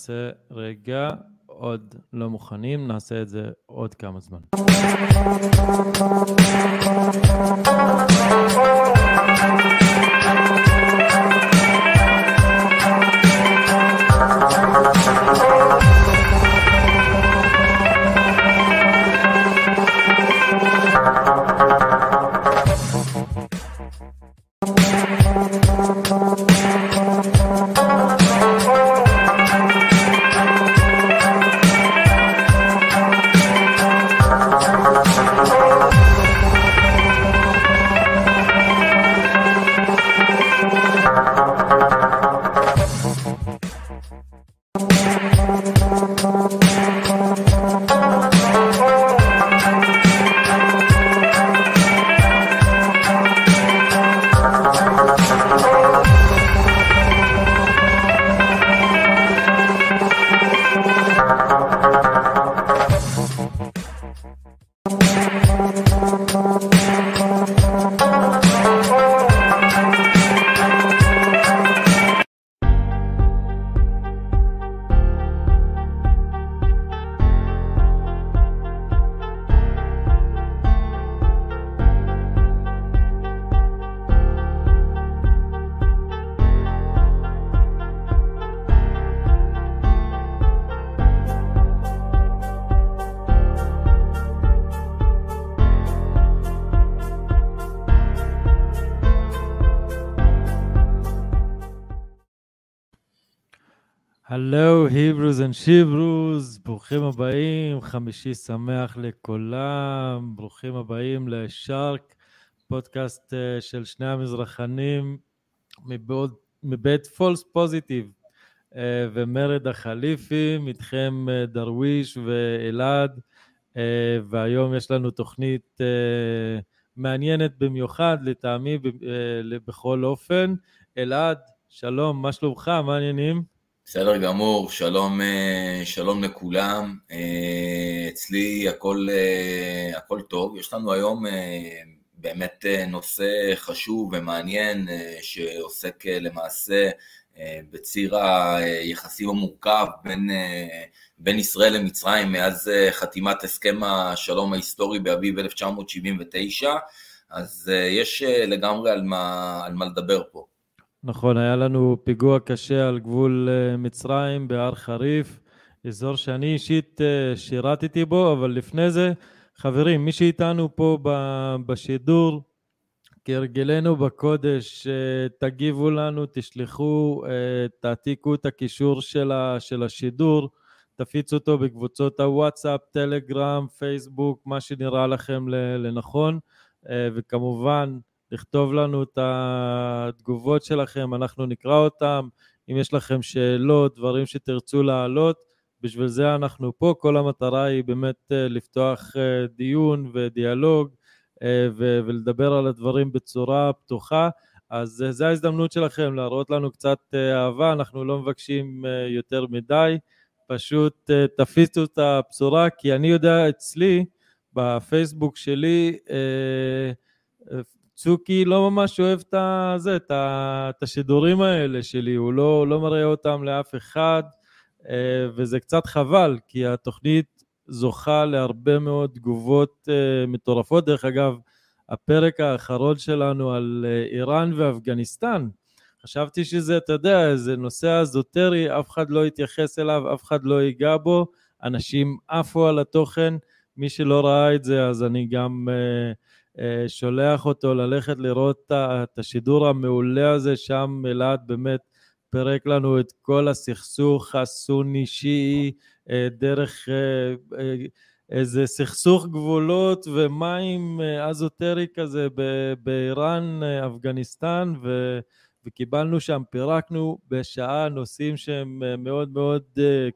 נעשה רגע עוד לא מוכנים, נעשה את זה עוד כמה זמן. הלו, אנד שיברוז, ברוכים הבאים, חמישי שמח לכולם, ברוכים הבאים לשארק, פודקאסט אה, של שני המזרחנים מבעוד, מבית פולס פוזיטיב אה, ומרד החליפים, איתכם אה, דרוויש ואלעד, והיום יש לנו תוכנית מעניינת במיוחד, לטעמי בכל אופן. אלעד, שלום, מה שלומך? מה העניינים? בסדר גמור, שלום, אה, שלום לכולם. אה, אצלי הכל, אה, הכל טוב. יש לנו היום באמת נושא חשוב ומעניין שעוסק למעשה בציר היחסים המורכב בין, בין ישראל למצרים מאז חתימת הסכם השלום ההיסטורי באביב 1979, אז יש לגמרי על מה, על מה לדבר פה. נכון, היה לנו פיגוע קשה על גבול אה, מצרים בהר חריף, אזור שאני אישית אה, שירתתי בו, אבל לפני זה, חברים, מי שאיתנו פה בשידור, כהרגלנו בקודש, אה, תגיבו לנו, תשלחו, תעתיקו את הקישור של השידור, תפיצו אותו בקבוצות הוואטסאפ, טלגרם, פייסבוק, מה שנראה לכם לנכון, וכמובן, לכתוב לנו את התגובות שלכם, אנחנו נקרא אותם. אם יש לכם שאלות, דברים שתרצו להעלות, בשביל זה אנחנו פה. כל המטרה היא באמת אה, לפתוח אה, דיון ודיאלוג אה, ולדבר על הדברים בצורה פתוחה. אז זו ההזדמנות שלכם להראות לנו קצת אהבה, אנחנו לא מבקשים יותר מדי, פשוט תפיסו את הבשורה, כי אני יודע אצלי, בפייסבוק שלי, צוקי לא ממש אוהב את, זה, את, את השידורים האלה שלי, הוא לא, לא מראה אותם לאף אחד, אה, וזה קצת חבל, כי התוכנית זוכה להרבה מאוד תגובות אה, מטורפות. דרך אגב, הפרק האחרון שלנו על אה, איראן ואפגניסטן, חשבתי שזה, אתה יודע, איזה נושא אזוטרי, אף אחד לא יתייחס אליו, אף אחד לא ייגע בו, אנשים עפו על התוכן, מי שלא ראה את זה, אז אני גם... Uh, שולח אותו ללכת לראות את השידור המעולה הזה, שם אלעד באמת פירק לנו את כל הסכסוך הסוני-שיעי אה, דרך אה, איזה סכסוך גבולות ומים אזוטרי כזה באיראן, אפגניסטן, ו... וקיבלנו שם, פירקנו בשעה נושאים שהם מאוד מאוד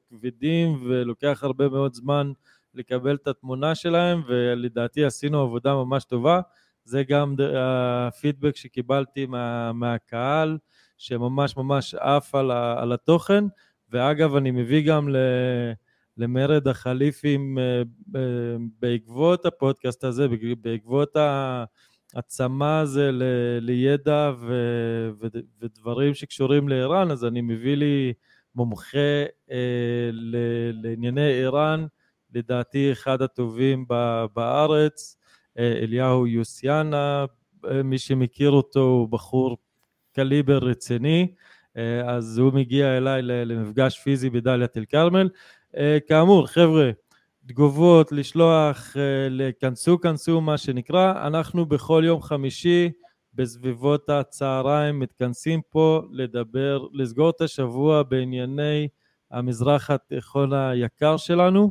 כבדים ולוקח הרבה מאוד זמן לקבל את התמונה שלהם, ולדעתי עשינו עבודה ממש טובה. זה גם הפידבק שקיבלתי מה, מהקהל, שממש ממש עף על, על התוכן. ואגב, אני מביא גם ל, למרד החליפים אה, בעקבות הפודקאסט הזה, בעקבות הצמא הזה ל, לידע ו, ו, ודברים שקשורים לאיראן, אז אני מביא לי מומחה לענייני איראן, לדעתי אחד הטובים בארץ, אליהו יוסיאנה, מי שמכיר אותו הוא בחור קליבר רציני, אז הוא מגיע אליי למפגש פיזי בדאלית אל כרמל. כאמור, חבר'ה, תגובות, לשלוח, כנסו, כנסו, מה שנקרא. אנחנו בכל יום חמישי בסביבות הצהריים מתכנסים פה לדבר, לסגור את השבוע בענייני המזרח התיכון היקר שלנו,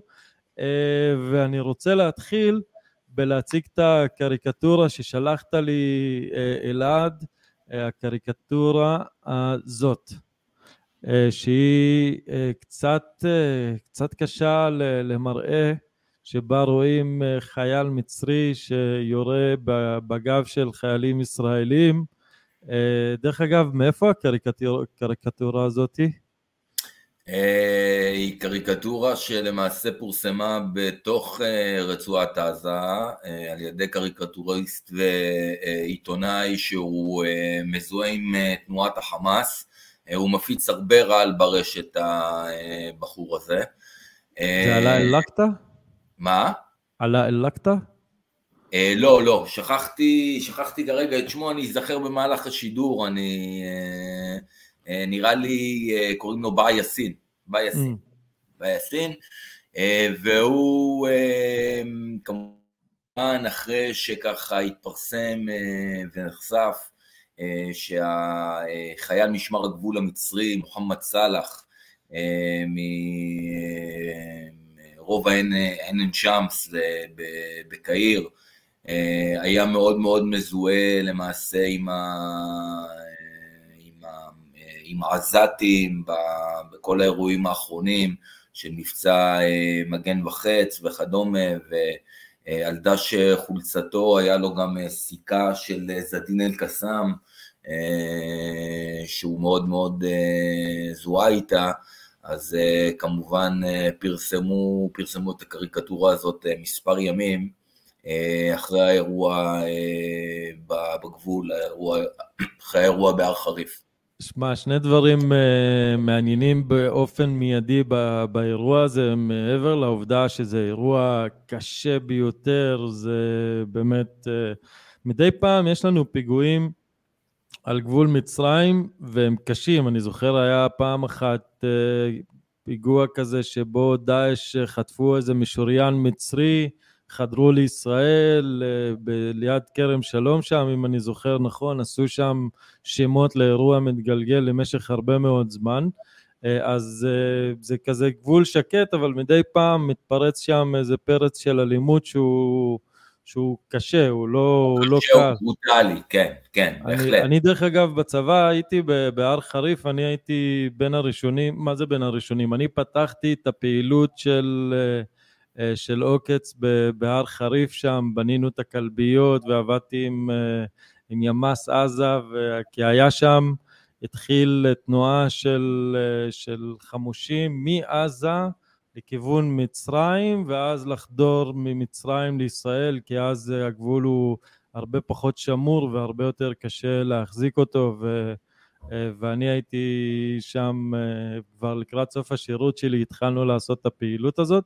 ואני רוצה להתחיל בלהציג את הקריקטורה ששלחת לי אלעד, הקריקטורה הזאת. אה, שהיא אה, קצת, אה, קצת קשה למראה, שבה רואים חייל מצרי שיורה בגב של חיילים ישראלים. דרך אגב, מאיפה הקריקטורה הזאתי? היא קריקטורה שלמעשה פורסמה בתוך רצועת עזה על ידי קריקטוריסט ועיתונאי שהוא מזוהה עם תנועת החמאס אה, הוא מפיץ הרבה רעל ברשת, הבחור הזה. זה עלה אל-לקטה? מה? עלה אל-לקטה? אה, לא, לא, שכחתי, שכחתי כרגע את שמו, אני אזכר במהלך השידור, אני... אה, נראה לי, קוראים לו בא יאסין, בא יאסין, mm. בא יאסין, והוא כמובן אחרי שככה התפרסם ונחשף אה, שהחייל משמר הגבול המצרי, מוחמד סאלח, אה, מרוב עין שמס בקהיר, אה, היה מאוד מאוד מזוהה למעשה עם, ה... עם, העזתים בכל האירועים האחרונים של מבצע מגן וחץ וכדומה, על דש חולצתו היה לו גם סיכה של זדין אל-קסאם, אה, שהוא מאוד מאוד אה, זוהה איתה, אז אה, כמובן פרסמו, פרסמו את הקריקטורה הזאת מספר ימים אחרי האירוע בגבול, אחרי האירוע בהר חריף. שמע, שני דברים uh, מעניינים באופן מיידי באירוע הזה, מעבר לעובדה שזה אירוע קשה ביותר, זה באמת, uh, מדי פעם יש לנו פיגועים על גבול מצרים, והם קשים. אני זוכר, היה פעם אחת uh, פיגוע כזה שבו דאעש חטפו איזה משוריין מצרי, חדרו לישראל, uh, ליד כרם שלום שם, אם אני זוכר נכון, עשו שם שמות לאירוע מתגלגל למשך הרבה מאוד זמן. Uh, אז uh, זה כזה גבול שקט, אבל מדי פעם מתפרץ שם איזה פרץ של אלימות שהוא... שהוא קשה, הוא לא, הוא לא קל. קשה, הוא ברוטלי, כן, כן, אני, בהחלט. אני דרך אגב בצבא הייתי בהר חריף, אני הייתי בין הראשונים, מה זה בין הראשונים? אני פתחתי את הפעילות של, אה, אה, של עוקץ בהר חריף שם, בנינו את הכלביות ועבדתי עם, אה, עם ימ"ס עזה, כי היה שם, התחיל תנועה של, של חמושים מעזה, לכיוון מצרים, ואז לחדור ממצרים לישראל, כי אז הגבול הוא הרבה פחות שמור והרבה יותר קשה להחזיק אותו, ו, ואני הייתי שם כבר לקראת סוף השירות שלי, התחלנו לעשות את הפעילות הזאת.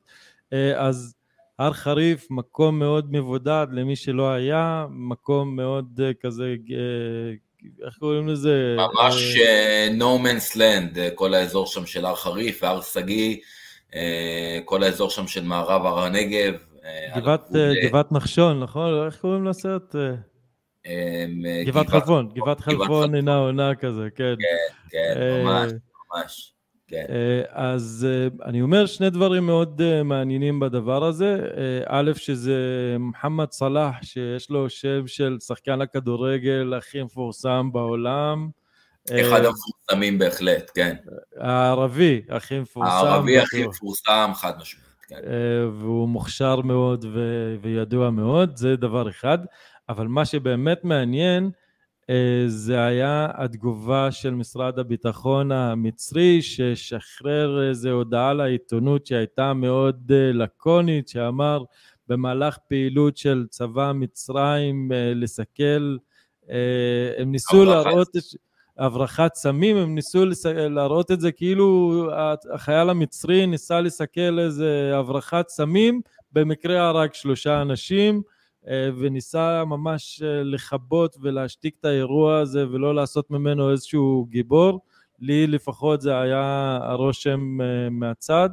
אז הר חריף, מקום מאוד מבודד למי שלא היה, מקום מאוד כזה, איך קוראים לזה? ממש no man's land, כל האזור שם של הר חריף והר שגיא. אה, כל האזור שם של מערב הר הנגב. אה, אה, גבעת נחשון, נכון? איך קוראים לסרט? גבעת חלפון, גבעת חלפון אינה עונה כזה, כן. כן, כן, ממש, ממש. כן. אז אני אומר שני דברים מאוד מעניינים בדבר הזה. א', שזה מוחמד סלאח, שיש לו שם של שחקן הכדורגל הכי מפורסם בעולם. אחד אה, המפורסמים בהחלט, כן. הערבי הכי מפורסם. הערבי הכי מפורסם, חד משמעית, כן. אה, והוא מוכשר מאוד ו... וידוע מאוד, זה דבר אחד. אבל מה שבאמת מעניין, אה, זה היה התגובה של משרד הביטחון המצרי, ששחרר איזו הודעה לעיתונות שהייתה מאוד לקונית, שאמר במהלך פעילות של צבא מצרים לסכל, הם ניסו להראות... הברחת סמים, הם ניסו. להראות את זה כאילו החייל המצרי ניסה לסכל איזה הברחת סמים, במקרה הרג שלושה אנשים, אה, וניסה ממש אה, לכבות ולהשתיק את האירוע הזה ולא לעשות ממנו איזשהו גיבור. לי לפחות זה היה הרושם אה, מהצד.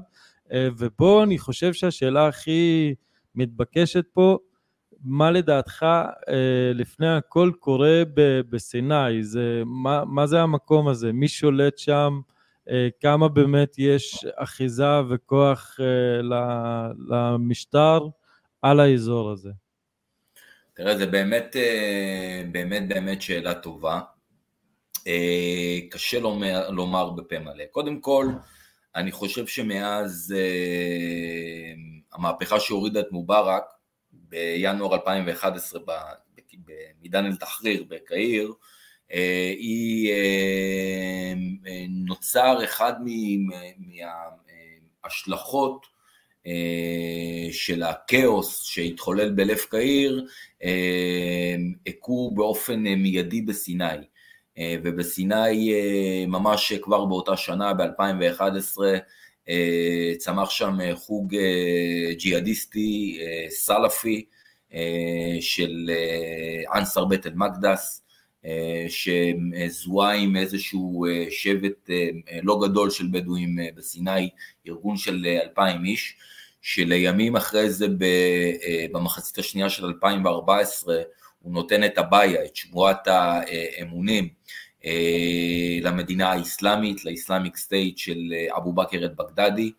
ופה אני חושב שהשאלה הכי מתבקשת פה, מה לדעתך לפני הכל קורה בסיני? זה, מה, מה זה המקום הזה? מי שולט שם? כמה באמת יש אחיזה וכוח למשטר על האזור הזה? תראה, זה באמת, אה, באמת באמת שאלה טובה. אה, קשה לומר, לומר בפה מלא. קודם כל, אני חושב שמאז אה, המהפכה שהורידה את מובארק בינואר 2011 במידן אל-תחריר בקהיר, היא נוצר אחד מההשלכות של הכאוס שהתחולל בלב קהיר, אה, הכו באופן אה, מיידי בסיני. ובסיני ממש כבר באותה שנה, ב-2011, צמח שם חוג ג'יהאדיסטי סלפי של אנסאר בית אל-מקדס, שזוהה עם איזשהו שבט לא גדול של בדואים בסיני, ארגון של אלפיים איש, שלימים אחרי זה אה, במחצית השנייה של 2014 הוא נותן את הבַּיְעָה, את שבועת האמונים אה, למדינה האסלאמית, ל Islamic State של אה, אבו בכר אל-בגדדי,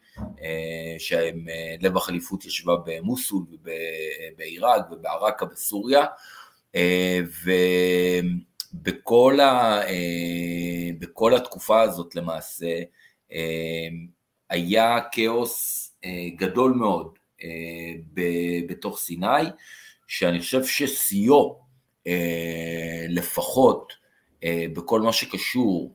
שהם לב החליפות ישבה במוסול ובעיראק ובעראקה בסוריה, ובכל התקופה הזאת למעשה היה כאוס גדול מאוד אה, בתוך סיני, שאני חושב ששיאו אה, לפחות בכל מה שקשור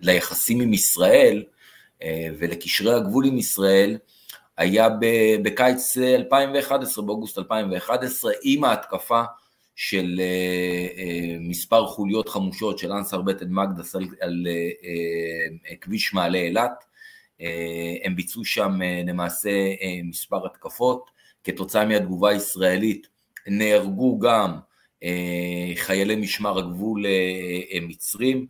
ליחסים עם ישראל ולקשרי הגבול עם ישראל, היה בקיץ 2011, באוגוסט 2011, עם ההתקפה של מספר חוליות חמושות של אנסר בית אל-מקדס על כביש מעלה אילת, אה, הם ביצעו שם אה, למעשה אה, מספר התקפות, כתוצאה מהתגובה הישראלית נהרגו גם חיילי משמר הגבול מצרים,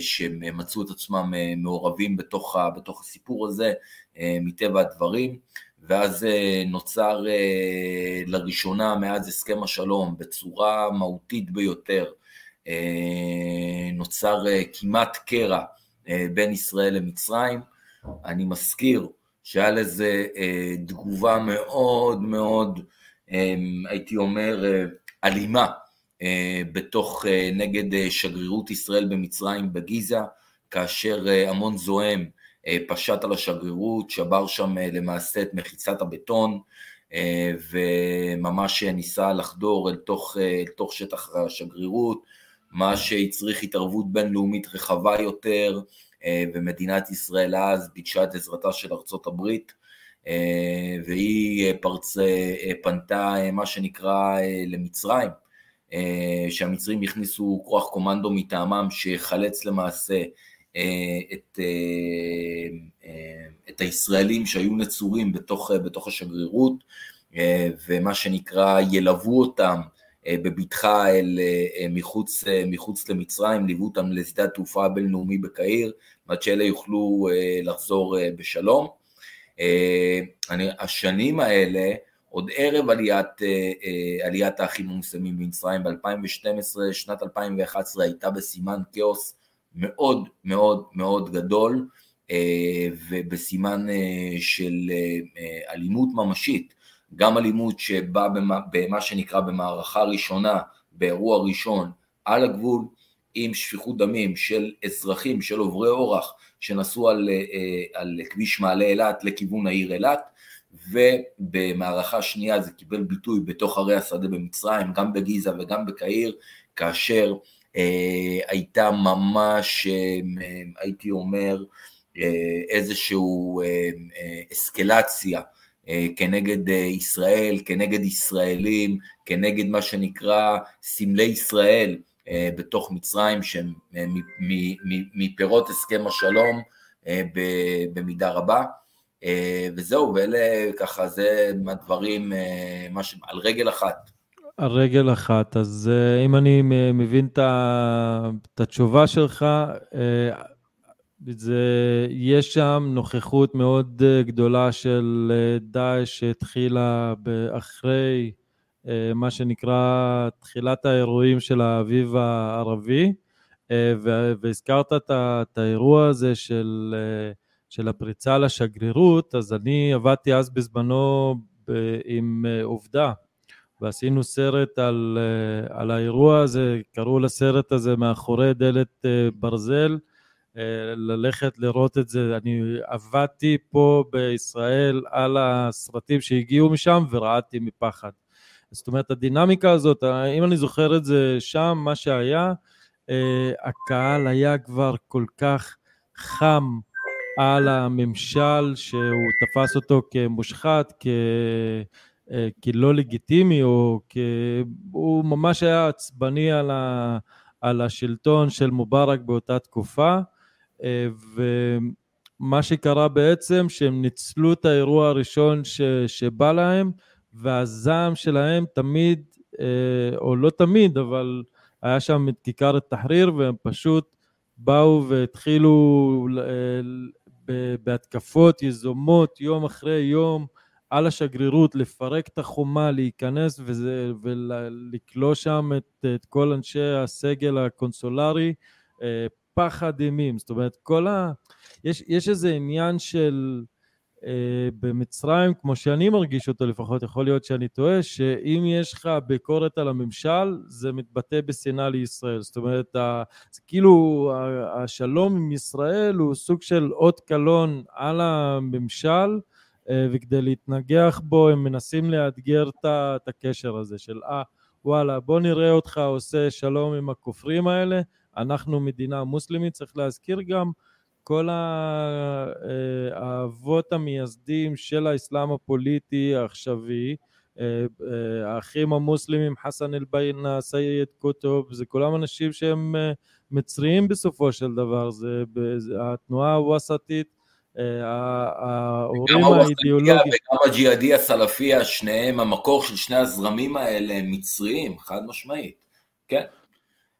שמצאו את עצמם מעורבים בתוך, בתוך הסיפור הזה, מטבע הדברים, ואז נוצר לראשונה מאז הסכם השלום בצורה מהותית ביותר, נוצר כמעט קרע אה, בין ישראל למצרים. אני מזכיר שהיה לזה אה, תגובה מאוד מאוד, אה, הייתי אומר, אלימה בתוך, נגד שגרירות ישראל במצרים בגיזה, כאשר המון זועם פשט על השגרירות, שבר שם למעשה את מחיצת הבטון, וממש ניסה לחדור אל תוך, אל תוך שטח השגרירות, מה שהצריך התערבות בינלאומית רחבה יותר, אה, ומדינת ישראל אז ביקשה את עזרתה של ארצות הברית, אה, והיא אה, פרצ... פנתה מה שנקרא למצרים, שהמצרים הכניסו כוח קומנדו מטעמם שיחלץ למעשה את, את הישראלים שהיו נצורים בתוך, בתוך השגרירות, ומה שנקרא ילוו אותם בבטחה אל אה, מחוץ, אה, מחוץ למצרים, ליוו אותם לשדה התעופה הבינלאומי בקהיר, עד שאלה יוכלו לחזור בשלום. השנים האלה, עוד ערב עליית, עליית האחים המוסלמים במצרים ב-2012, שנת 2011 הייתה בסימן כאוס מאוד מאוד מאוד גדול, ובסימן של אלימות ממשית. גם אלימות שבאה במה, שנקרא במערכה ראשונה, באירוע ראשון, על הגבול, עם שפיכות דמים של אזרחים, של עוברי אורח, שנסעו על, אה, על כביש מעלה אילת לכיוון העיר אילת, ובמערכה שנייה זה קיבל ביטוי בתוך ערי השדה במצרים, גם בגיזה וגם בקהיר, כאשר אה, הייתה ממש, אה, הייתי אומר, אה, איזושהי אה, אה, אסקלציה כנגד ישראל, כנגד ישראלים, כנגד מה שנקרא סמלי ישראל בתוך מצרים, שהם מפירות הסכם השלום במידה רבה. וזהו, ואלה ככה, זה הדברים, ש... על רגל אחת. על רגל אחת, אז אם אני מבין את התשובה שלך, זה, יש שם נוכחות מאוד אה, גדולה של אה, דאעש שהתחילה אחרי אה, מה שנקרא תחילת האירועים של האביב הערבי, והזכרת את האירוע הזה של, של הפריצה לשגרירות, אז אני עבדתי אז בזמנו עם עובדה, ועשינו סרט על, על האירוע הזה, קראו לסרט הזה מאחורי דלת ברזל, ללכת לראות את זה. אני עבדתי פה בישראל על הסרטים שהגיעו משם ורעדתי מפחד. זאת אומרת, הדינמיקה הזאת, אם אני זוכר את זה שם, מה שהיה, אה, הקהל היה כבר כל כך חם על הממשל שהוא תפס אותו כמושחת, כ... אה, כלא לגיטימי, או כ... הוא ממש היה עצבני על, ה... על השלטון של מובארק באותה תקופה. אה, ומה שקרה בעצם שהם ניצלו את האירוע הראשון ש, שבא להם והזעם שלהם תמיד, אה, או לא תמיד, אבל היה שם את כיכר א-תחריר והם פשוט באו והתחילו אה, בהתקפות יזומות יום אחרי יום על השגרירות, לפרק את החומה, להיכנס וזה, ולכלוא שם את, את כל אנשי הסגל הקונסולרי, פחד אימים, זאת אומרת כל ה... יש, יש איזה עניין של אה, במצרים, כמו שאני מרגיש אותו לפחות, יכול להיות שאני טועה, שאם יש לך ביקורת על הממשל, זה מתבטא בשנאה לישראל. זאת אומרת, ה, זה כאילו השלום עם ישראל הוא סוג של אות קלון על הממשל, אה, וכדי להתנגח בו הם מנסים לאתגר את הקשר הזה של אה, וואלה, בוא נראה אותך עושה שלום עם הכופרים האלה, אנחנו מדינה מוסלמית, צריך להזכיר גם כל אה, האבות המייסדים של האסלאם הפוליטי העכשווי, אה, אה, האחים המוסלמים, חסן אל-בינה, סייד קוטוב, זה כולם אנשים שהם מצריים בסופו של דבר, זה התנועה הווסטית, ההורים האידיאולוגיים. וגם הג'יהאדי הסלפי, שניהם, המקור של שני הזרמים האלה הם מצריים, חד משמעית, כן.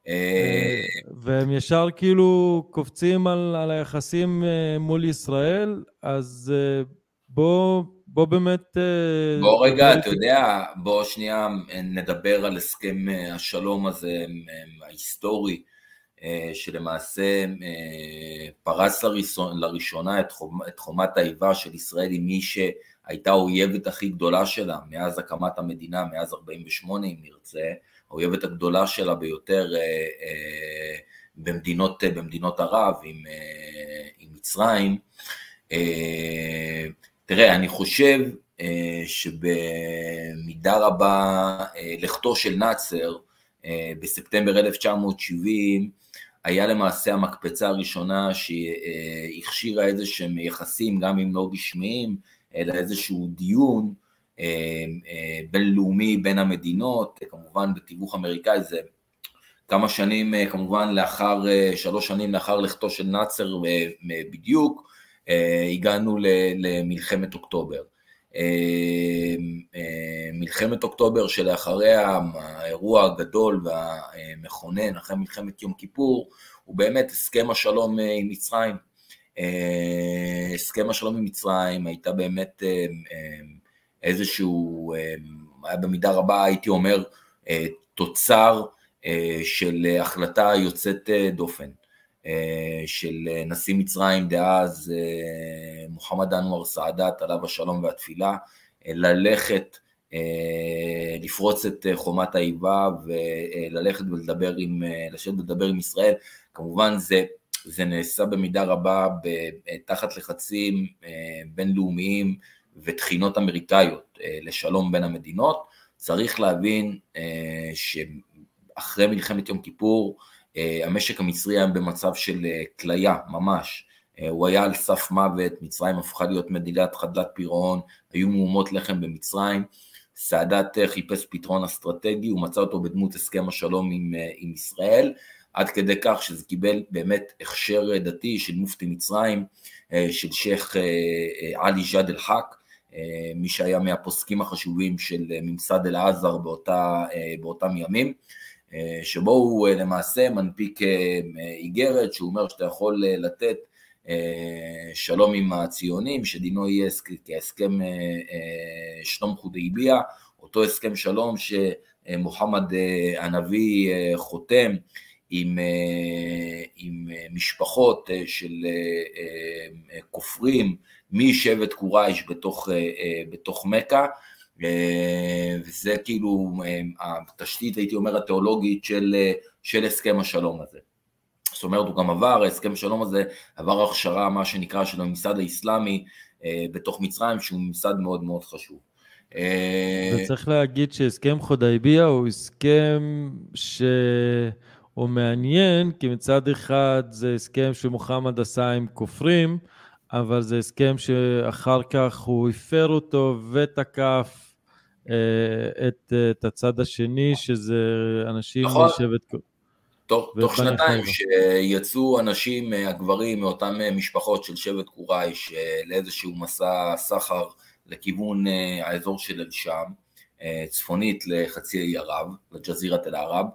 אה, והם ישר כאילו קופצים על, על היחסים אה, מול ישראל, אז אה, בוא, בוא באמת... בוא רגע, אתה יודע, בוא שנייה נדבר על הסכם השלום הזה ההיסטורי, שלמעשה פרס לראשונה את, חומ, את חומת האיבה של ישראל עם מי שהייתה האויבת הכי גדולה שלה מאז הקמת המדינה, מאז 48' אם נרצה, האויבת הגדולה שלה ביותר אה, אה, במדינות, במדינות ערב, עם, אה, עם מצרים. תראה, אני חושב שבמידה רבה לכתו של נאצר בספטמבר 1970 היה למעשה המקפצה הראשונה שהכשירה איזה שהם יחסים, גם אם לא רשמיים, אלא איזשהו דיון אה, אה, בינלאומי בין המדינות, כמובן בתיווך אמריקאי זה כמה שנים כמובן לאחר, שלוש שנים לאחר לכתו של נאצר בדיוק, הגענו למלחמת אוקטובר. מלחמת אוקטובר שלאחריה האירוע הגדול והמכונן אחרי מלחמת יום כיפור הוא באמת הסכם השלום עם מצרים. הסכם השלום עם מצרים הייתה באמת איזשהו, אמ, היה במידה רבה הייתי אומר אה, תוצר אה, של החלטה יוצאת אה, דופן. של נשיא מצרים דאז מוחמד אנואר סעדת עליו השלום והתפילה ללכת לפרוץ את חומת האיבה וללכת ולדבר עם, לשבת ולדבר עם ישראל, כמובן זה, זה נעשה במידה רבה תחת לחצים בינלאומיים ותחינות אמריקאיות אה, לשלום בין המדינות, צריך להבין אה, שאחרי מלחמת יום כיפור אה, המשק המצרי היה במצב של כליה ממש, הוא היה על סף מוות, מצרים הפכה להיות מדינת חדלת פירעון, היו מהומות לחם במצרים, סאדאת חיפש פתרון אסטרטגי, הוא מצא אותו בדמות הסכם השלום עם, עם ישראל, עד כדי כך שזה קיבל באמת הכשר דתי של מופתי מצרים, של שייח' עלי ג'אד אל-חאק, מי שהיה מהפוסקים החשובים של ממסד אל-עזר באותה, באותם ימים, שבו הוא למעשה מנפיק איגרת שהוא אומר שאתה יכול לתת שלום עם הציונים, שדינו יהיה כהסכם שלום חודייביה, אותו הסכם שלום שמוחמד הנביא חותם עם, עם משפחות של כופרים משבט קורייש בתוך, בתוך מכה, וזה כאילו התשתית, הייתי אומר, התיאולוגית של, של הסכם השלום הזה. זאת אומרת, הוא גם עבר, הסכם השלום הזה עבר הכשרה, מה שנקרא, של הממסד האסלאמי בתוך מצרים, שהוא ממסד מאוד מאוד חשוב. וצריך להגיד שהסכם חודייביה הוא הסכם ש... הוא מעניין, כי מצד אחד זה הסכם שמוחמד עשה עם כופרים, אבל זה הסכם שאחר כך הוא הפר אותו ותקף אה, את, את הצד השני, שזה אנשים נכון. משבט... תוך, תוך שנתיים שיצאו אנשים, הגברים, מאותן משפחות של שבט קורייש לאיזשהו מסע סחר לכיוון האזור של אל-שם, צפונית לחצי האי ערב, לג'זירת אל-ערב,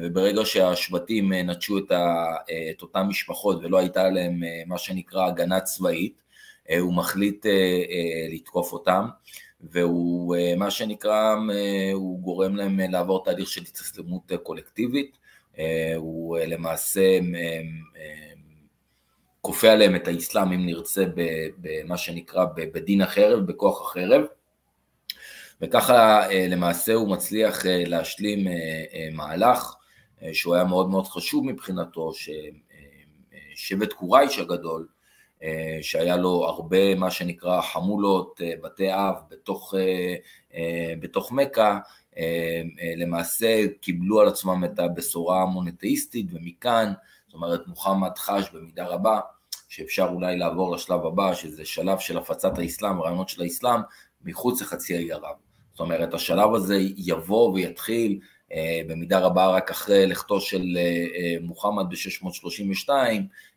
וברגע שהשבטים נטשו את, ה, את אותן משפחות ולא הייתה להם מה שנקרא הגנה צבאית, הוא מחליט לתקוף אותם, והוא מה שנקרא, הוא גורם להם לעבור תהליך של התסלמות קולקטיבית, הוא למעשה כופה עליהם את האסלאם אם נרצה במה שנקרא בדין החרב, בכוח החרב, וככה למעשה הוא מצליח להשלים מהלך שהוא היה מאוד מאוד חשוב מבחינתו, ששבט קורייש הגדול, שהיה לו הרבה מה שנקרא חמולות, בתי אב בתוך, בתוך מכה, למעשה קיבלו על עצמם את הבשורה המונותאיסטית ומכאן, זאת אומרת מוחמד חש במידה רבה שאפשר אולי לעבור לשלב הבא, שזה שלב של הפצת האסלאם, רעיונות של האסלאם, מחוץ לחצי האי ערב. זאת אומרת, השלב הזה יבוא ויתחיל אה, במידה רבה רק אחרי לכתו של אה, אה, מוחמד ב-632,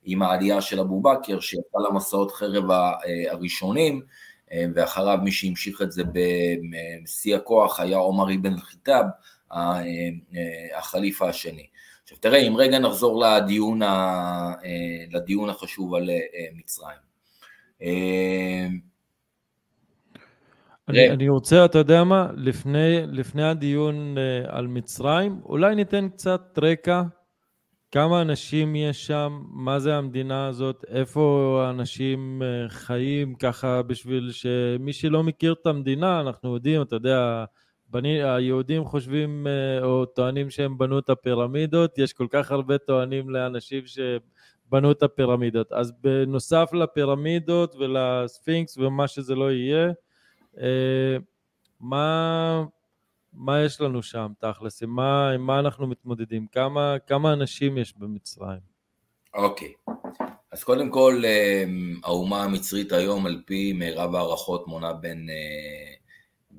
עם העלייה של אבו בכר, שיצא למסעות חרב אה, הראשונים, אה, ואחריו מי שהמשיך את זה בשיא הכוח היה עומר אבן אל-חיטאב, אה, החליפה השני. עכשיו תראה, אם רגע נחזור לדיון, ה, אה, לדיון החשוב על אה, מצרים. אה, אני, אני רוצה, אתה יודע מה, לפני, לפני הדיון על מצרים, אולי ניתן קצת רקע, כמה אנשים יש שם, מה זה המדינה הזאת, איפה האנשים חיים, ככה בשביל שמי שלא מכיר את המדינה, אנחנו יודעים, אתה יודע, בני, היהודים חושבים או טוענים שהם בנו את הפירמידות, יש כל כך הרבה טוענים לאנשים שבנו את הפירמידות. אז בנוסף לפירמידות ולספינקס ומה שזה לא יהיה, מה, מה יש לנו שם תכלס, עם מה, עם מה אנחנו מתמודדים, כמה, כמה אנשים יש במצרים? אוקיי, okay. אז קודם כל האומה המצרית היום על פי מירב הערכות מונה בין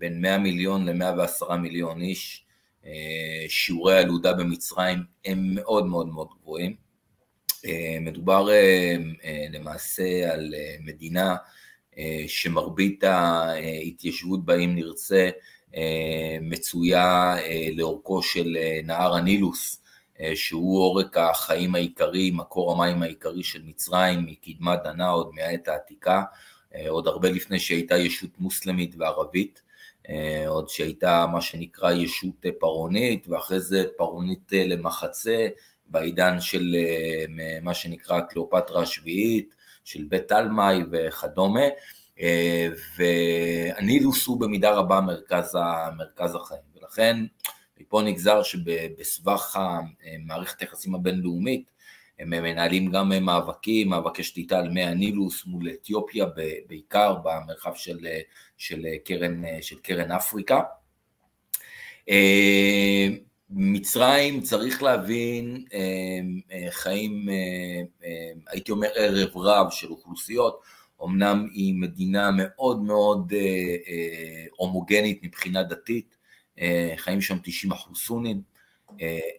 בין 100 מיליון ל-110 מיליון איש, אה, שיעורי הילודה במצרים הם מאוד מאוד מאוד גבוהים. אה, מדובר אה, למעשה על מדינה שמרבית ההתיישבות בה, אם נרצה, מצויה לאורכו של נהר הנילוס, שהוא עורק החיים העיקרי, מקור המים העיקרי של מצרים, מקדמת דנה עוד מהעת העתיקה, עוד הרבה לפני שהייתה ישות מוסלמית וערבית. אה, עוד שהייתה מה שנקרא ישות פרעונית, ואחרי זה פרעונית אה, למחצה, בעידן של אה, מה שנקרא קליאופטרה השביעית, של בית תלמי וכדומה, והנילוס הוא במידה רבה מרכז, מרכז החיים, ולכן מפה נגזר שבסבך מערכת היחסים הבינלאומית, הם מנהלים גם מאבקים, מאבקי שליטה על מי הנילוס מול אתיופיה, בעיקר במרחב של, של, קרן, של קרן אפריקה. מצרים, צריך להבין, חיים, הייתי אומר, ערב רב של אוכלוסיות, אמנם היא מדינה מאוד מאוד הומוגנית מבחינה דתית, חיים שם 90 אחוז סונים,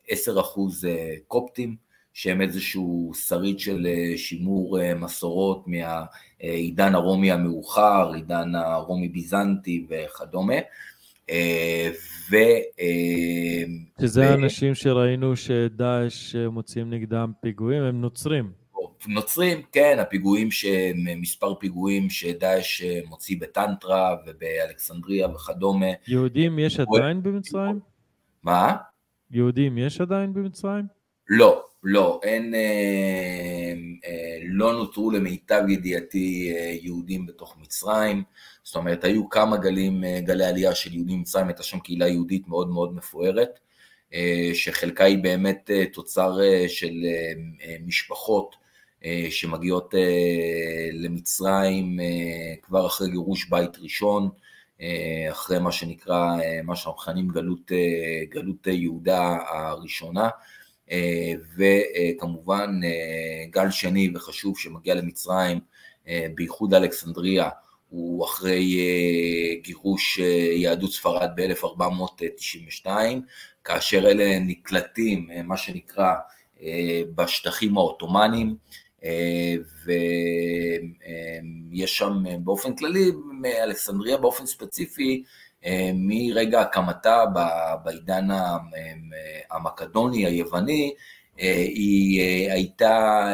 10 אחוז קופטים, שהם איזשהו שריד של שימור מסורות מהעידן הרומי המאוחר, עידן הרומי-ביזנטי וכדומה. ו... שזה ו... האנשים שראינו שדאעש מוציאים נגדם פיגועים, הם נוצרים. נוצרים, כן, הפיגועים, מספר פיגועים שדאעש מוציא בטנטרה ובאלכסנדריה וכדומה. יהודים יש עדיין במצרים? מה? יהודים יש עדיין במצרים? לא, לא, אין, אה, אה, לא נותרו למיטב ידיעתי אה, יהודים בתוך מצרים, זאת אומרת היו כמה גלים, גלי עלייה של יהודים במצרים, הייתה שם קהילה יהודית מאוד מאוד מפוארת, שחלקה היא באמת תוצר של משפחות שמגיעות למצרים כבר אחרי גירוש בית ראשון, אחרי מה שנקרא, מה שאנחנו מכנים גלות, גלות יהודה הראשונה, אה, וכמובן אה, גל שני וחשוב שמגיע למצרים, אה, בייחוד אלכסנדריה, הוא אחרי גירוש יהדות ספרד ב-1492, כאשר אלה נקלטים, מה שנקרא, בשטחים העות'מאנים, ויש שם באופן כללי, אלכסנדריה באופן ספציפי, אה, מרגע הקמתה בעידן המקדוני, היווני, אה, היא אה, הייתה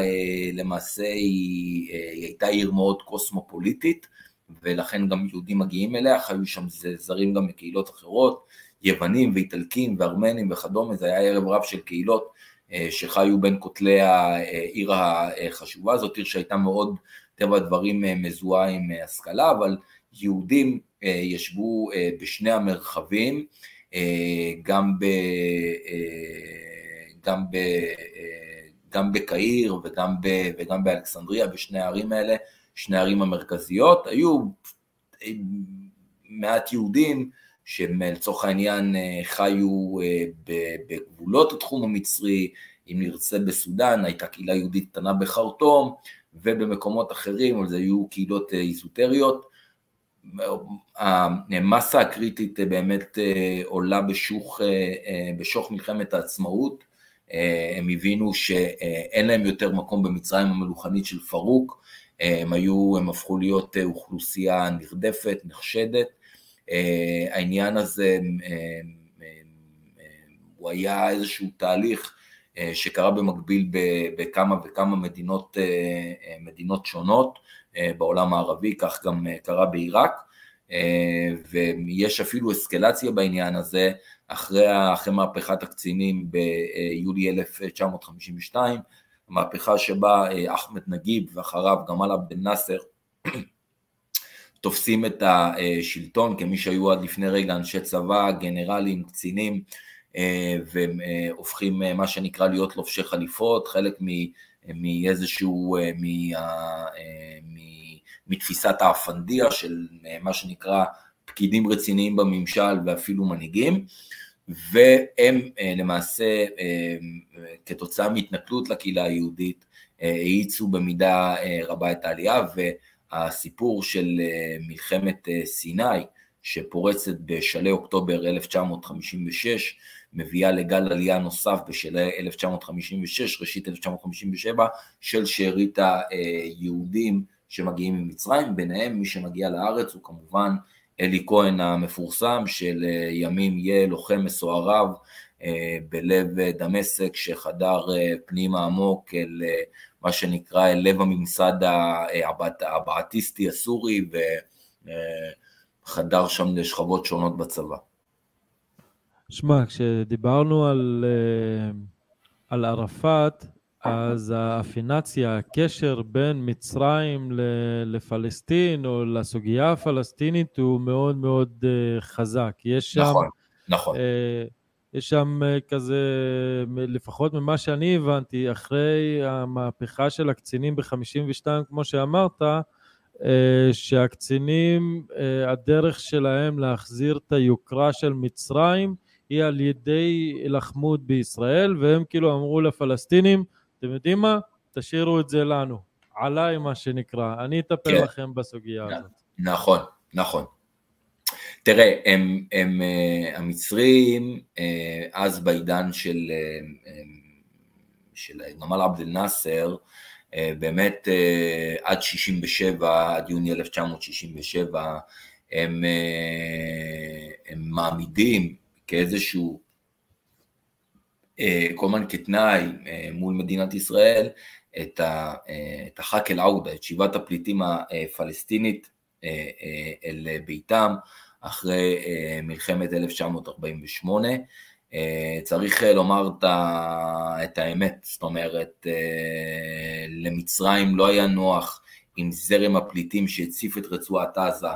למעשה, היא, היא הייתה עיר מאוד קוסמופוליטית, ולכן גם יהודים מגיעים אליה, חיו שם זרים גם מקהילות אחרות, יוונים ואיטלקים וארמנים וכדומה, זה היה ערב רב של קהילות שחיו בין כותלי העיר החשובה הזאת, עיר שהייתה מאוד, טבע הדברים, מזוהה עם השכלה, אבל יהודים אה, ישבו אה, בשני המרחבים, אה, גם, ב, גם, ב, גם בקהיר וגם, ב, וגם באלכסנדריה, בשני הערים האלה, שני הערים המרכזיות, היו מעט יהודים שהם לצורך העניין חיו בגבולות התחום המצרי, אם נרצה בסודאן, הייתה קהילה יהודית קטנה בחרטום, ובמקומות אחרים, אבל זה היו קהילות איזוטריות. המסה הקריטית באמת אה, עולה בשוך, אה, אה, בשוך מלחמת העצמאות, הם הבינו שאין להם יותר מקום במצרים המלוכנית של פרוק, הם היו, הם הפכו להיות אוכלוסייה נרדפת, נחשדת, העניין הזה הוא היה איזשהו תהליך שקרה במקביל בכמה וכמה מדינות, מדינות שונות, אה, בעולם הערבי, כך גם אה, קרה בעיראק, אה, ויש אפילו אסקלציה בעניין הזה אחרי, אחרי מהפכת הקצינים ביולי 1952, מהפכה שבה אחמד נגיב ואחריו גמל עבד אל-נאצר תופסים את השלטון כמי שהיו עד לפני רגע אנשי צבא, גנרלים, קצינים, והם הופכים מה שנקרא להיות לובשי חליפות, חלק מאיזשהו, מתפיסת האפנדיה של אה, מה שנקרא פקידים רציניים בממשל ואפילו מנהיגים, והם אה, למעשה אה, כתוצאה מהתנכלות לקהילה היהודית האיצו במידה רבה את העלייה והסיפור של מלחמת סיני שפורצת בשלהי אוקטובר 1956 מביאה לגל עלייה נוסף בשלהי 1956, ראשית 1957 של שארית היהודים שמגיעים ממצרים, ביניהם מי שמגיע לארץ הוא כמובן אלי כהן המפורסם של אה, ימים יהיה לוחם מסוערב אה, בלב אה, דמשק שחדר פנימה עמוק אל מה שנקרא אל לב הממסד הבעטיסטי הסורי וחדר שם לשכבות שונות בצבא. שמע, כשדיברנו על, על ערפאת, אז האפינציה, הקשר בין מצרים לפלסטין או לסוגיה הפלסטינית הוא מאוד מאוד אה, חזק. יש שם... נכון, נכון. אה, יש שם אה, כזה, לפחות ממה שאני הבנתי, אחרי המהפכה של הקצינים ב-52, כמו שאמרת, שהקצינים, הדרך שלהם להחזיר את היוקרה של מצרים היא על ידי לחמוד בישראל, והם כאילו אמרו לפלסטינים, אתם יודעים מה? תשאירו את זה לנו, עליי מה שנקרא, אני אטפל כן. לכם בסוגיה הזאת. נכון, נכון. תראה, הם, הם, אה, המצרים, אה, אז בעידן של, אה, של גמל עבד אל-נאסר, באמת עד 67, עד יוני 1967, הם, הם מעמידים כאיזשהו, כל הזמן כתנאי מול מדינת ישראל, את, ה, את החאק אל-עודה, את שיבת הפליטים הפלסטינית אל ביתם, אחרי אה, מלחמת 1948. אה, צריך אה, לומר את האמת, זאת אומרת, למצרים לא היה נוח עם זרם הפליטים שהציף את רצועת עזה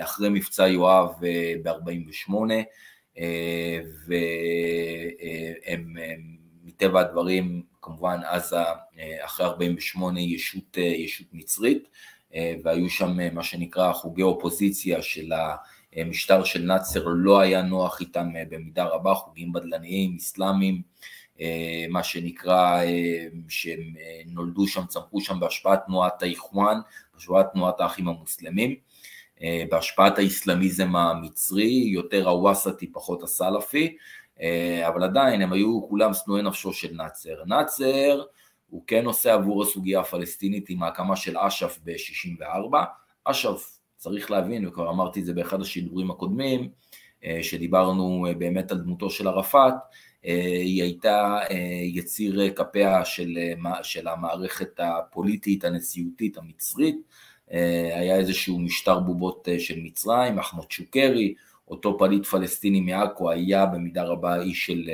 אחרי מבצע יואב ב-48, והם מטבע הדברים, כמובן עזה אחרי 48 ישות, ישות מצרית, אה, והיו שם אה, מה שנקרא חוגי אופוזיציה של המשטר של נאצר, לא היה נוח איתם אה, במידה רבה, חוגים בדלניים, אסלאמיים, מה שנקרא, שהם נולדו שם, צמחו שם בהשפעת תנועת האיחואן, בהשפעת תנועת האחים המוסלמים, בהשפעת האסלאמיזם המצרי, יותר הוואסטי פחות הסלאפי, אבל עדיין הם היו כולם שנואי נפשו של נאצר. נאצר הוא כן עושה עבור הסוגיה הפלסטינית עם ההקמה של אש"ף ב-64. אש"ף, צריך להבין, וכבר אמרתי את זה באחד השידורים הקודמים, אה, שדיברנו אה, באמת על דמותו של ערפאת, אה, היא הייתה יציר כפיה של, של המערכת הפוליטית הנשיאותית המצרית, היה איזשהו משטר בובות של מצרים, אחמד שוקרי, אותו פליט פלסטיני מעכו היה במידה רבה איש של,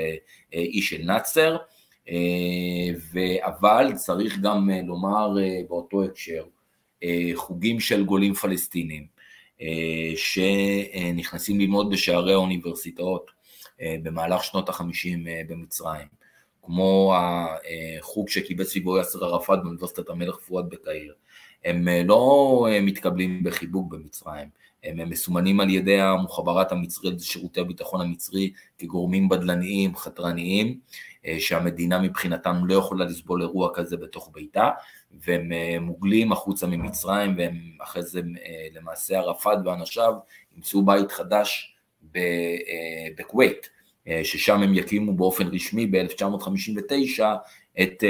איש של נאצר, אה, אבל צריך גם אה, לומר אה, באותו הקשר, חוגים של גולים פלסטינים שנכנסים ללמוד בשערי האוניברסיטאות במהלך שנות החמישים במצרים, כמו החוג שקיבץ סביבו יאסר ערפאת באוניברסיטת המלך פואד בקהיר, הם לא מתקבלים בחיבוק במצרים, הם מסומנים על ידי המוחברת המצרית ושירותי הביטחון המצרי כגורמים בדלניים, חתרניים, אה, שהמדינה מבחינתם לא יכולה לסבול אירוע כזה בתוך ביתה, והם אה, מוגלים החוצה ממצרים, והם אחרי זה אה, למעשה ערפאת ואנשיו ימצאו בית חדש בכווית, ששם הם יקימו באופן רשמי ב-1959 את,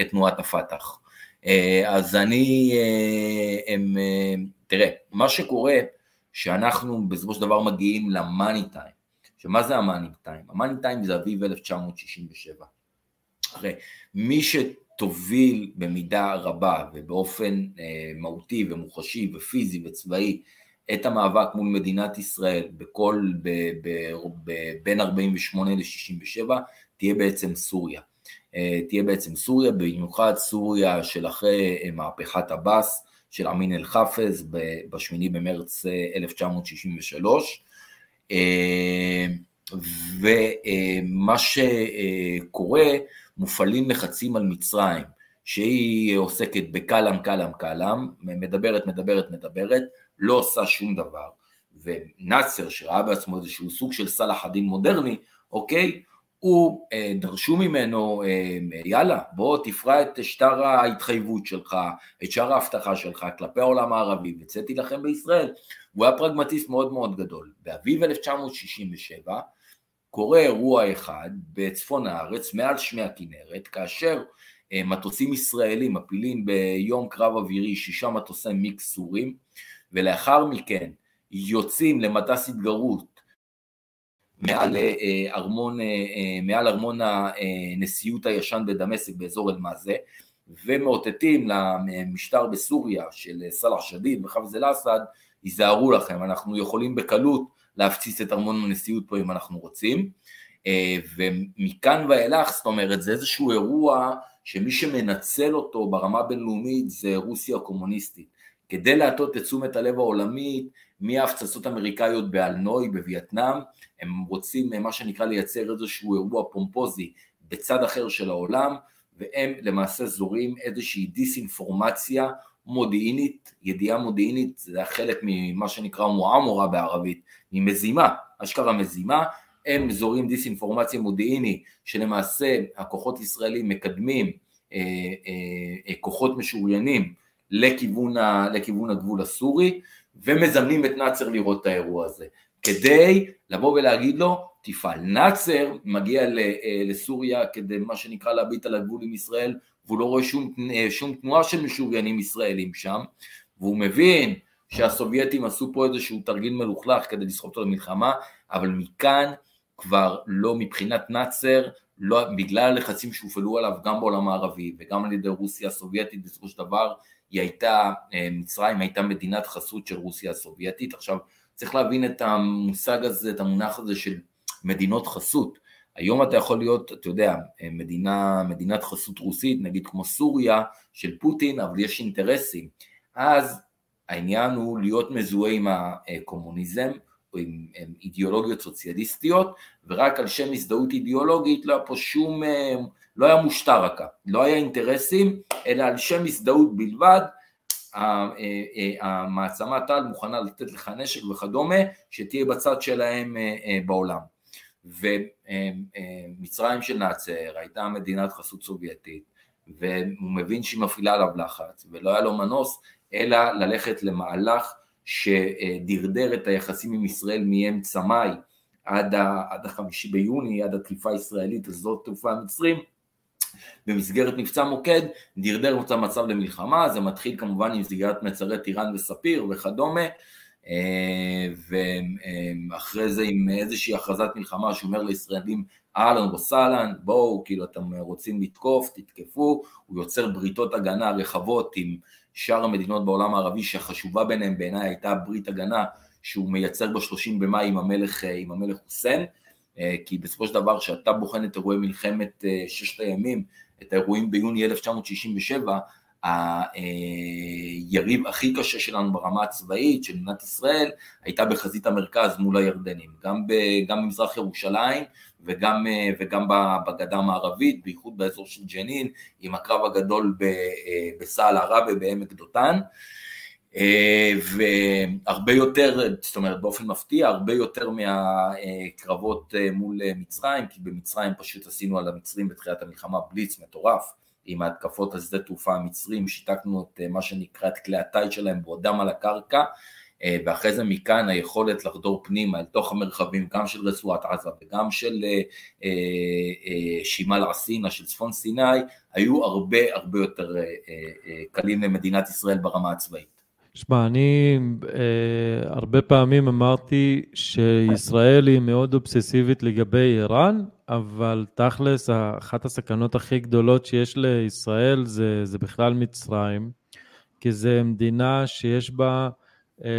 את תנועת הפת"ח. אז אני, הם, תראה, מה שקורה, שאנחנו בסופו של דבר מגיעים למאני טיים, שמה זה המאני טיים? המאני טיים זה אביב 1967. הרי מי שתוביל במידה רבה ובאופן אה, מהותי ומוחשי ופיזי וצבאי את המאבק מול מדינת ישראל בכל, ב, ב, ב, בין 48 ל-67 תהיה בעצם סוריה. אה, תהיה בעצם סוריה, במיוחד סוריה של אחרי אה, מהפכת עבאס של אמין אל-חפז ב-8 במרץ 1963. אה, ומה שקורה, מופעלים לחצים על מצרים, שהיא עוסקת בקלאם, קלאם, קלאם, מדברת, מדברת, מדברת, לא עושה שום דבר. ונאצר, שראה בעצמו איזשהו סוג של סלאח א-דין מודרני, אוקיי, הוא, אה, דרשו ממנו, אה, יאללה, בוא תפרע את שטר ההתחייבות שלך, את שאר ההבטחה שלך כלפי העולם הערבי, וצא תילחם בישראל. הוא היה פרגמטיסט מאוד מאוד גדול. באביב 1967 קורה אירוע אחד בצפון הארץ, מעל שמי הכנרת, כאשר אה, מטוסים ישראלים מפילים ביום קרב אווירי שישה מטוסי מיקס סורים, ולאחר מכן יוצאים למטס התגרות מעל אה, ארמון, אה, מעל ארמון הנשיאות הישן בדמשק באזור אל-מאזה, ומאותתים למשטר בסוריה של סלאח שדיד וחפז אל-אסד, היזהרו לכם, אנחנו יכולים בקלות להפציץ את ארמון הנשיאות פה אם אנחנו רוצים, אה, ומכאן ואילך, זאת אומרת, זה איזשהו אירוע שמי שמנצל אותו ברמה הבינלאומית זה רוסיה הקומוניסטית. כדי להטות את תשומת הלב העולמית מההפצצות האמריקאיות באלנוי בווייטנאם, הם רוצים מה שנקרא לייצר איזשהו אירוע פומפוזי בצד אחר של העולם, והם למעשה זורים איזושהי דיסאינפורמציה מודיעינית, ידיעה מודיעינית, זה חלק ממה שנקרא מועמורה בערבית, ממזימה, אשכרה מזימה, הם זורים דיסאינפורמציה מודיעיני, שלמעשה הכוחות הישראלים מקדמים אה, אה, אה, כוחות משוריינים לכיוון, ה, לכיוון הגבול הסורי, ומזמנים את נאצר לראות את האירוע הזה, כדי לבוא ולהגיד לו, תפעל. נאצר מגיע לסוריה כדי מה שנקרא להביט על הגבול עם ישראל, והוא לא רואה שום, שום תנועה של משוריינים ישראלים שם, והוא מבין שהסובייטים עשו פה איזשהו תרגיל מלוכלך כדי לסחוב אותו למלחמה, אבל מכאן כבר לא מבחינת נאצר, לא, בגלל הלחצים שהופעלו עליו גם בעולם הערבי וגם על ידי רוסיה הסובייטית בסופו של דבר היא הייתה, אה, מצרים הייתה מדינת חסות של רוסיה הסובייטית. עכשיו צריך להבין את המושג הזה, את המונח הזה של מדינות חסות. היום אתה יכול להיות, אתה יודע, אה, מדינה, מדינת חסות רוסית, נגיד כמו סוריה של פוטין, אבל יש אינטרסים. אז העניין הוא להיות מזוהה עם הקומוניזם, או עם, עם אידיאולוגיות סוציאליסטיות, ורק על שם הזדהות אידיאולוגית לא היה פה שום, אה, לא היה מושטרקה, לא היה אינטרסים, אלא על שם הזדהות בלבד, אה, אה, המעצמה טל מוכנה לתת לך נשק וכדומה, שתהיה בצד שלהם בעולם. ומצרים של נאצר הייתה מדינת חסות סובייטית, והוא מבין שהיא מפעילה עליו לחץ, ולא היה לו מנוס אלא ללכת למהלך שדרדר את היחסים עם ישראל מאמצע מאי עד, עד החמישי ביוני, עד התקיפה הישראלית, הזאת תעופה המצרים, במסגרת מבצע מוקד, דרדר את המצב למלחמה, זה מתחיל כמובן עם סגירת מצרי טיראן וספיר וכדומה, אה, ואחרי זה עם איזושהי הכרזת מלחמה שאומר לישראלים אהלן וסהלן, בואו, כאילו אתם רוצים לתקוף, תתקפו, הוא יוצר בריתות הגנה רחבות עם שאר המדינות בעולם הערבי שהחשובה ביניהם בעיניי הייתה ברית הגנה שהוא מייצר ב-30 במאי עם המלך, עם המלך חוסיין, אה, כי בסופו של דבר כשאתה בוחן את אירועי מלחמת אה, ששת הימים, את האירועים ביוני 1967, היריב הכי קשה שלנו ברמה הצבאית של מדינת ישראל הייתה בחזית המרכז מול הירדנים, גם, גם במזרח ירושלים וגם, וגם בגדה המערבית, בייחוד באזור של ג'נין, עם הקרב הגדול בסעל עראבה בעמק דותן. והרבה יותר, זאת אומרת באופן מפתיע, הרבה יותר מהקרבות מול מצרים, כי במצרים פשוט עשינו על המצרים בתחילת המלחמה בליץ מטורף, עם ההתקפות על שדה תעופה המצרים, שיתקנו את מה שנקרא את כלי הטיס שלהם בעודם על הקרקע, אה, ואחרי זה מכאן היכולת לחדור פנימה אל תוך המרחבים גם של רצועת עזה וגם של אה, אה, שימל עסינה של צפון סיני, היו הרבה הרבה יותר קלים למדינת ישראל ברמה הצבאית. שמע, אני אה, הרבה פעמים אמרתי שישראל היא מאוד אובססיבית לגבי איראן, אבל תכלס, אחת הסכנות הכי גדולות שיש לישראל זה, זה בכלל מצרים, כי זו מדינה שיש בה,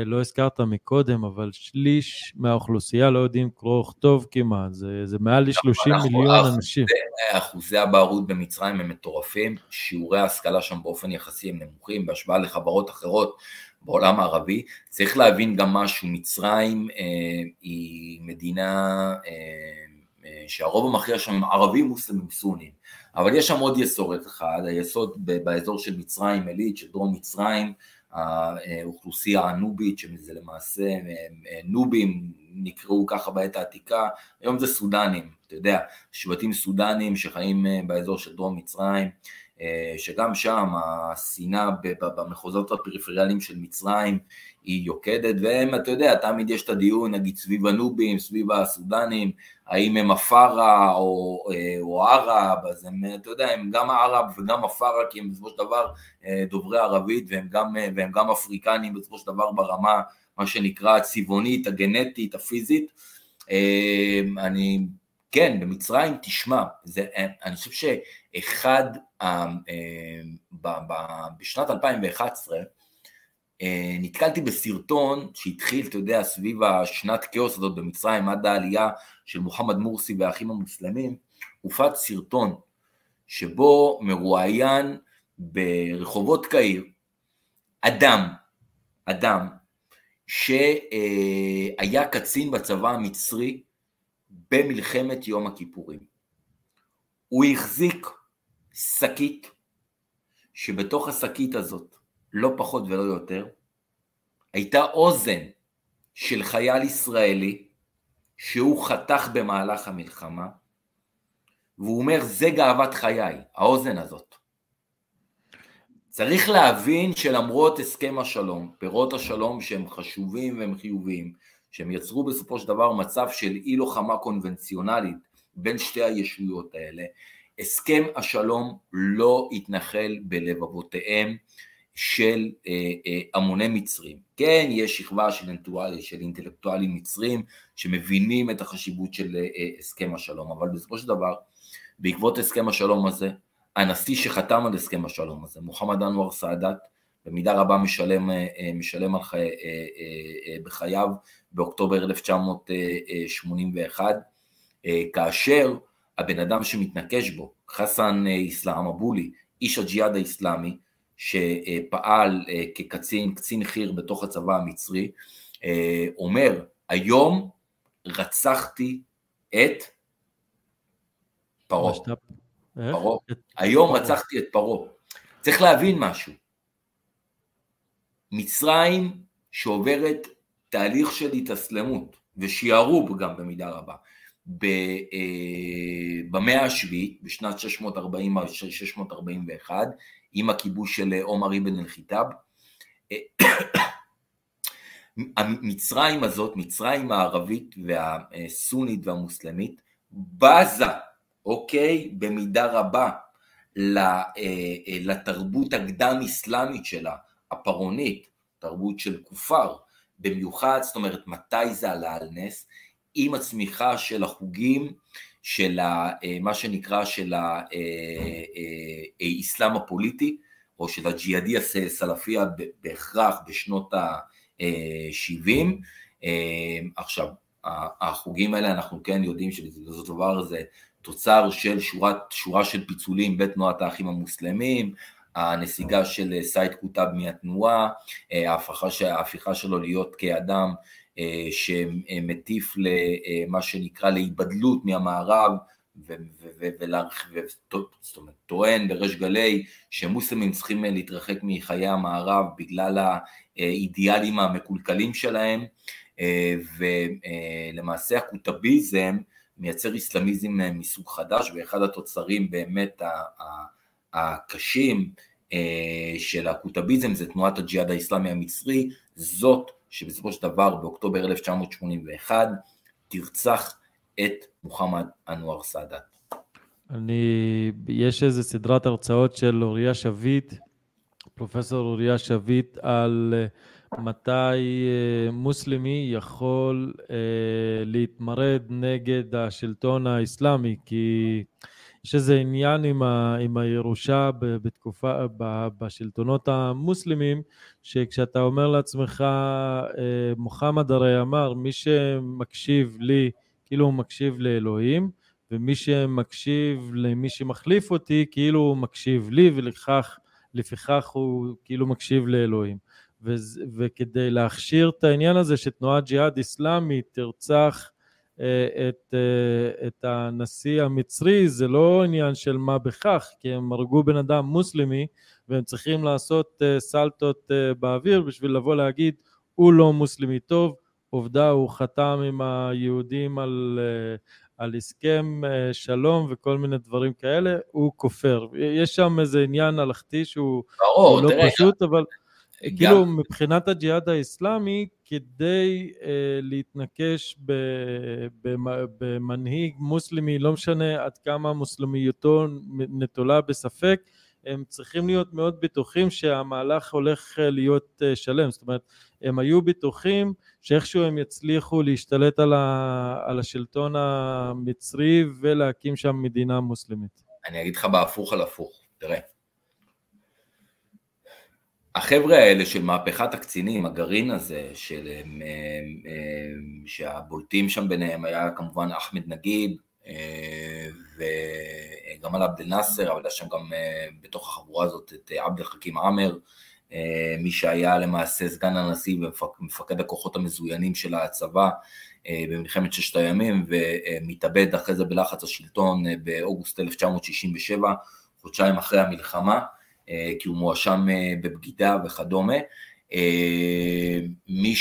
לא הזכרת מקודם, אבל שליש מהאוכלוסייה לא יודעים קרוא וכתוב כמעט, זה, זה מעל ל-30 מיליון אנשים. אחוזי הבערות במצרים הם מטורפים, שיעורי ההשכלה שם באופן יחסי הם נמוכים בהשוואה לחברות אחרות בעולם הערבי. צריך להבין גם משהו, מצרים אה, היא מדינה אה, אה, שהרוב המכריע שם ערבים מוסלמים סונים, אבל יש שם עוד יסורת אחד, היסוד באזור של מצרים עילית, של דרום מצרים, האוכלוסייה הנובית, שזה למעשה אה, אה, נובים, נקראו ככה בעת העתיקה, היום זה סודנים, אתה יודע, שבטים סודנים שחיים באזור של דרום מצרים, שגם שם השנאה במחוזות הפריפריאליים של מצרים היא יוקדת, והם, אתה יודע, תמיד יש את הדיון, נגיד, סביב הנובים, סביב הסודנים, האם הם עפרה או, או ערב, אז הם, אתה יודע, הם גם ערב וגם עפרה, כי הם בסופו של דבר דוברי ערבית, והם גם, והם גם אפריקנים בסופו של דבר ברמה, מה שנקרא, הצבעונית, הגנטית, הפיזית. אני, כן, במצרים, תשמע, זה, אני חושב שאחד, בשנת 2011, אה, נתקלתי בסרטון שהתחיל, אתה יודע, סביב השנת כאוס הזאת במצרים עד העלייה של מוחמד מורסי והאחים המוסלמים, הופץ סרטון שבו מרואיין ברחובות קהיר אדם, אדם, שהיה קצין בצבא המצרי במלחמת יום הכיפורים. הוא החזיק שקית, שבתוך השקית הזאת לא פחות ולא יותר, הייתה אוזן של חייל ישראלי שהוא חתך במהלך המלחמה, והוא אומר, זה גאוות חיי, האוזן הזאת. צריך להבין שלמרות הסכם השלום, פירות השלום שהם חשובים והם חיוביים, שהם יצרו בסופו של דבר מצב של אי לוחמה קונבנציונלית בין שתי הישויות האלה, הסכם השלום לא יתנחל בלבבותיהם של אה, אה, המוני מצרים. כן, יש שכבה של, אינטואלי, של אינטלקטואלים מצרים שמבינים את החשיבות של אה, הסכם השלום, אבל בסופו של דבר, בעקבות הסכם השלום הזה, הנשיא שחתם על הסכם השלום הזה, מוחמד אנואר סאדאת, במידה רבה משלם, משלם על חי, בחייו באוקטובר 1981, כאשר הבן אדם שמתנקש בו, חסן איסלאם אבולי, איש הג'יהאד האיסלאמי, שפעל אה, כקצין, קצין חי"ר בתוך הצבא המצרי, אה, אומר, היום רצחתי את פרעה. פרעה. היום רצחתי את פרעה. צריך להבין משהו. מצרים שעוברת תהליך של התאסלמות ושיערוב גם במידה רבה. אה, במאה השביעית, בשנת 640-641, עם הכיבוש של עומר אבן אל-חיטאב. מצרים הזאת, מצרים הערבית והסונית והמוסלמית, בזה, אוקיי, במידה רבה לתרבות הקדם אסלאמית שלה, הפרעונית, תרבות של כופר, במיוחד, זאת אומרת, מתי זה עלה על נס? עם הצמיחה של החוגים של ה, אה, מה שנקרא של האסלאם אה, אה, הפוליטי, או של הג'יהאדי הסלפיה בהכרח בשנות ה-70. עכשיו, החוגים האלה, אנחנו כן יודעים שבסופו של דבר זה תוצר של שורת, שורה של פיצולים בתנועת האחים המוסלמים, הנסיגה של סייד קוטב מהתנועה, ההפיכה שלו להיות כאדם שמטיף למה שנקרא להיבדלות מהמערב וטוען בריש גלי שמוסלמים צריכים להתרחק מחיי המערב בגלל האידיאלים המקולקלים שלהם אה, ולמעשה הקוטביזם מייצר איסלאמיזם מסוג חדש ואחד התוצרים באמת הקשים אה, של הקוטביזם זה תנועת הג'יהאד האיסלאמי המצרי, זאת שבסופו של דבר באוקטובר 1981 תרצח את מוחמד אנואר סאדאת. אני, יש איזה סדרת הרצאות של אוריה שביט, פרופסור אוריה שביט, על אה, מתי אה, מוסלמי יכול אה, להתמרד נגד השלטון האסלאמי, כי יש איזה עניין עם, ה, עם הירושה בתקופה, בשלטונות המוסלמים, שכשאתה אומר לעצמך, אה, מוחמד הרי אמר, מי שמקשיב לי, כאילו הוא מקשיב לאלוהים, ומי שמקשיב למי שמחליף אותי, כאילו הוא מקשיב לי, ולכך, לפיכך הוא כאילו מקשיב לאלוהים. וכדי להכשיר את העניין הזה שתנועת ג'יהאד איסלאמית תרצח את, אה, את הנשיא המצרי זה לא עניין של מה בכך, כי הם הרגו בן אדם מוסלמי והם צריכים לעשות אה, סלטות באוויר בשביל לבוא להגיד הוא לא מוסלמי טוב, עובדה הוא חתם עם היהודים על, על הסכם שלום וכל מיני דברים כאלה, הוא כופר. יש שם איזה עניין הלכתי שהוא ברור, לא תראה, פשוט, אבל... כאילו מבחינת הג'יהאד האיסלאמי, כדי uh, להתנקש במנהיג מוסלמי, לא משנה עד כמה מוסלמיותו נטולה בספק, הם צריכים להיות מאוד בטוחים שהמהלך הולך אה, להיות uh, שלם, זאת אומרת, הם היו בטוחים שאיכשהו הם יצליחו להשתלט על, ה, על השלטון המצרי ולהקים שם מדינה מוסלמית. אני אגיד לך בהפוך על הפוך, תראה. החבר'ה האלה של מהפכת הקצינים, הגרעין הזה, של, הם, הם, הם, שהבולטים שם ביניהם היה כמובן אחמד נגיד אה, וגם על עבד אל נאסר, אבל היה שם גם אה, בתוך החבורה הזאת את עבד אל חכים עמר, אה, מי שהיה למעשה סגן הנשיא ומפקד הכוחות המזוינים של הצבא במלחמת ששת הימים ומתאבד אחרי זה בלחץ השלטון באוגוסט 1967, חודשיים אחרי המלחמה. אה, כי הוא מואשם אה, בבגידה וכדומה. אה, מי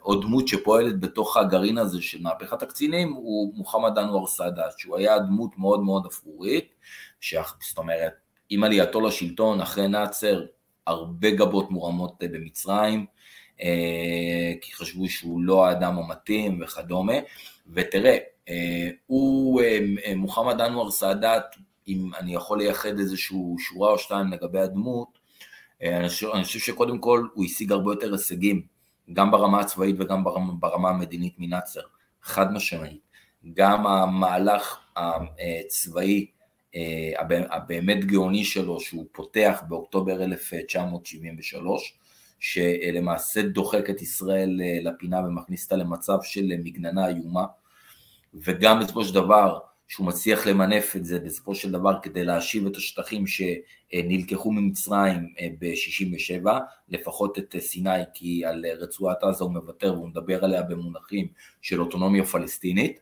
עוד דמות שפועלת בתוך הגרעין הזה של מהפכת הקצינים הוא מוחמד אנואר סאדאת, שהוא היה דמות מאוד מאוד אפרורית, זאת אומרת, עם עלייתו לשלטון אחרי נאצר, הרבה גבות מורמות במצרים, כי חשבו שהוא לא האדם המתאים וכדומה, ותראה, הוא, מוחמד אנואר סאדאת, אם אני יכול לייחד איזושהי שורה או שתיים לגבי הדמות, אני חושב, אני חושב שקודם כל הוא השיג הרבה יותר הישגים, גם ברמה הצבאית וגם ברמה, ברמה המדינית מנאצר, חד משמעית. גם המהלך הצבאי הבאמת גאוני שלו, שהוא פותח באוקטובר 1973, שלמעשה דוחק את ישראל לפינה ומכניס אותה למצב של מגננה איומה, וגם בסופו של דבר שהוא מצליח למנף את זה בסופו של דבר כדי להשיב את השטחים שנלקחו ממצרים אה, ב-67, לפחות את סיני, כי על רצועת עזה הוא מוותר והוא מדבר עליה במונחים של אוטונומיה פלסטינית.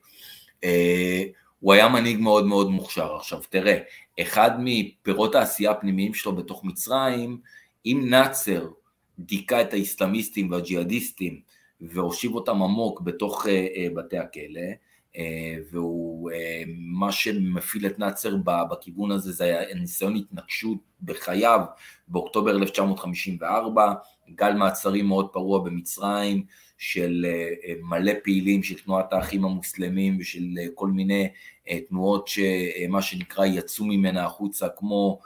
אה, הוא היה מנהיג מאוד מאוד מוכשר. עכשיו תראה, אחד מפירות העשייה הפנימיים שלו בתוך מצרים, אם נאצר דיכא את האסלאמיסטים והג'יהאדיסטים והושיב אותם עמוק בתוך אה, בתי הכלא, אה, והוא, אה, מה שמפעיל את נאצר בכיוון הזה זה ניסיון התנגשות בחייו באוקטובר 1954, גל מעצרים מאוד פרוע במצרים של אה, מלא פעילים של תנועת האחים המוסלמים ושל כל מיני תנועות שמה שנקרא יצאו ממנה החוצה כמו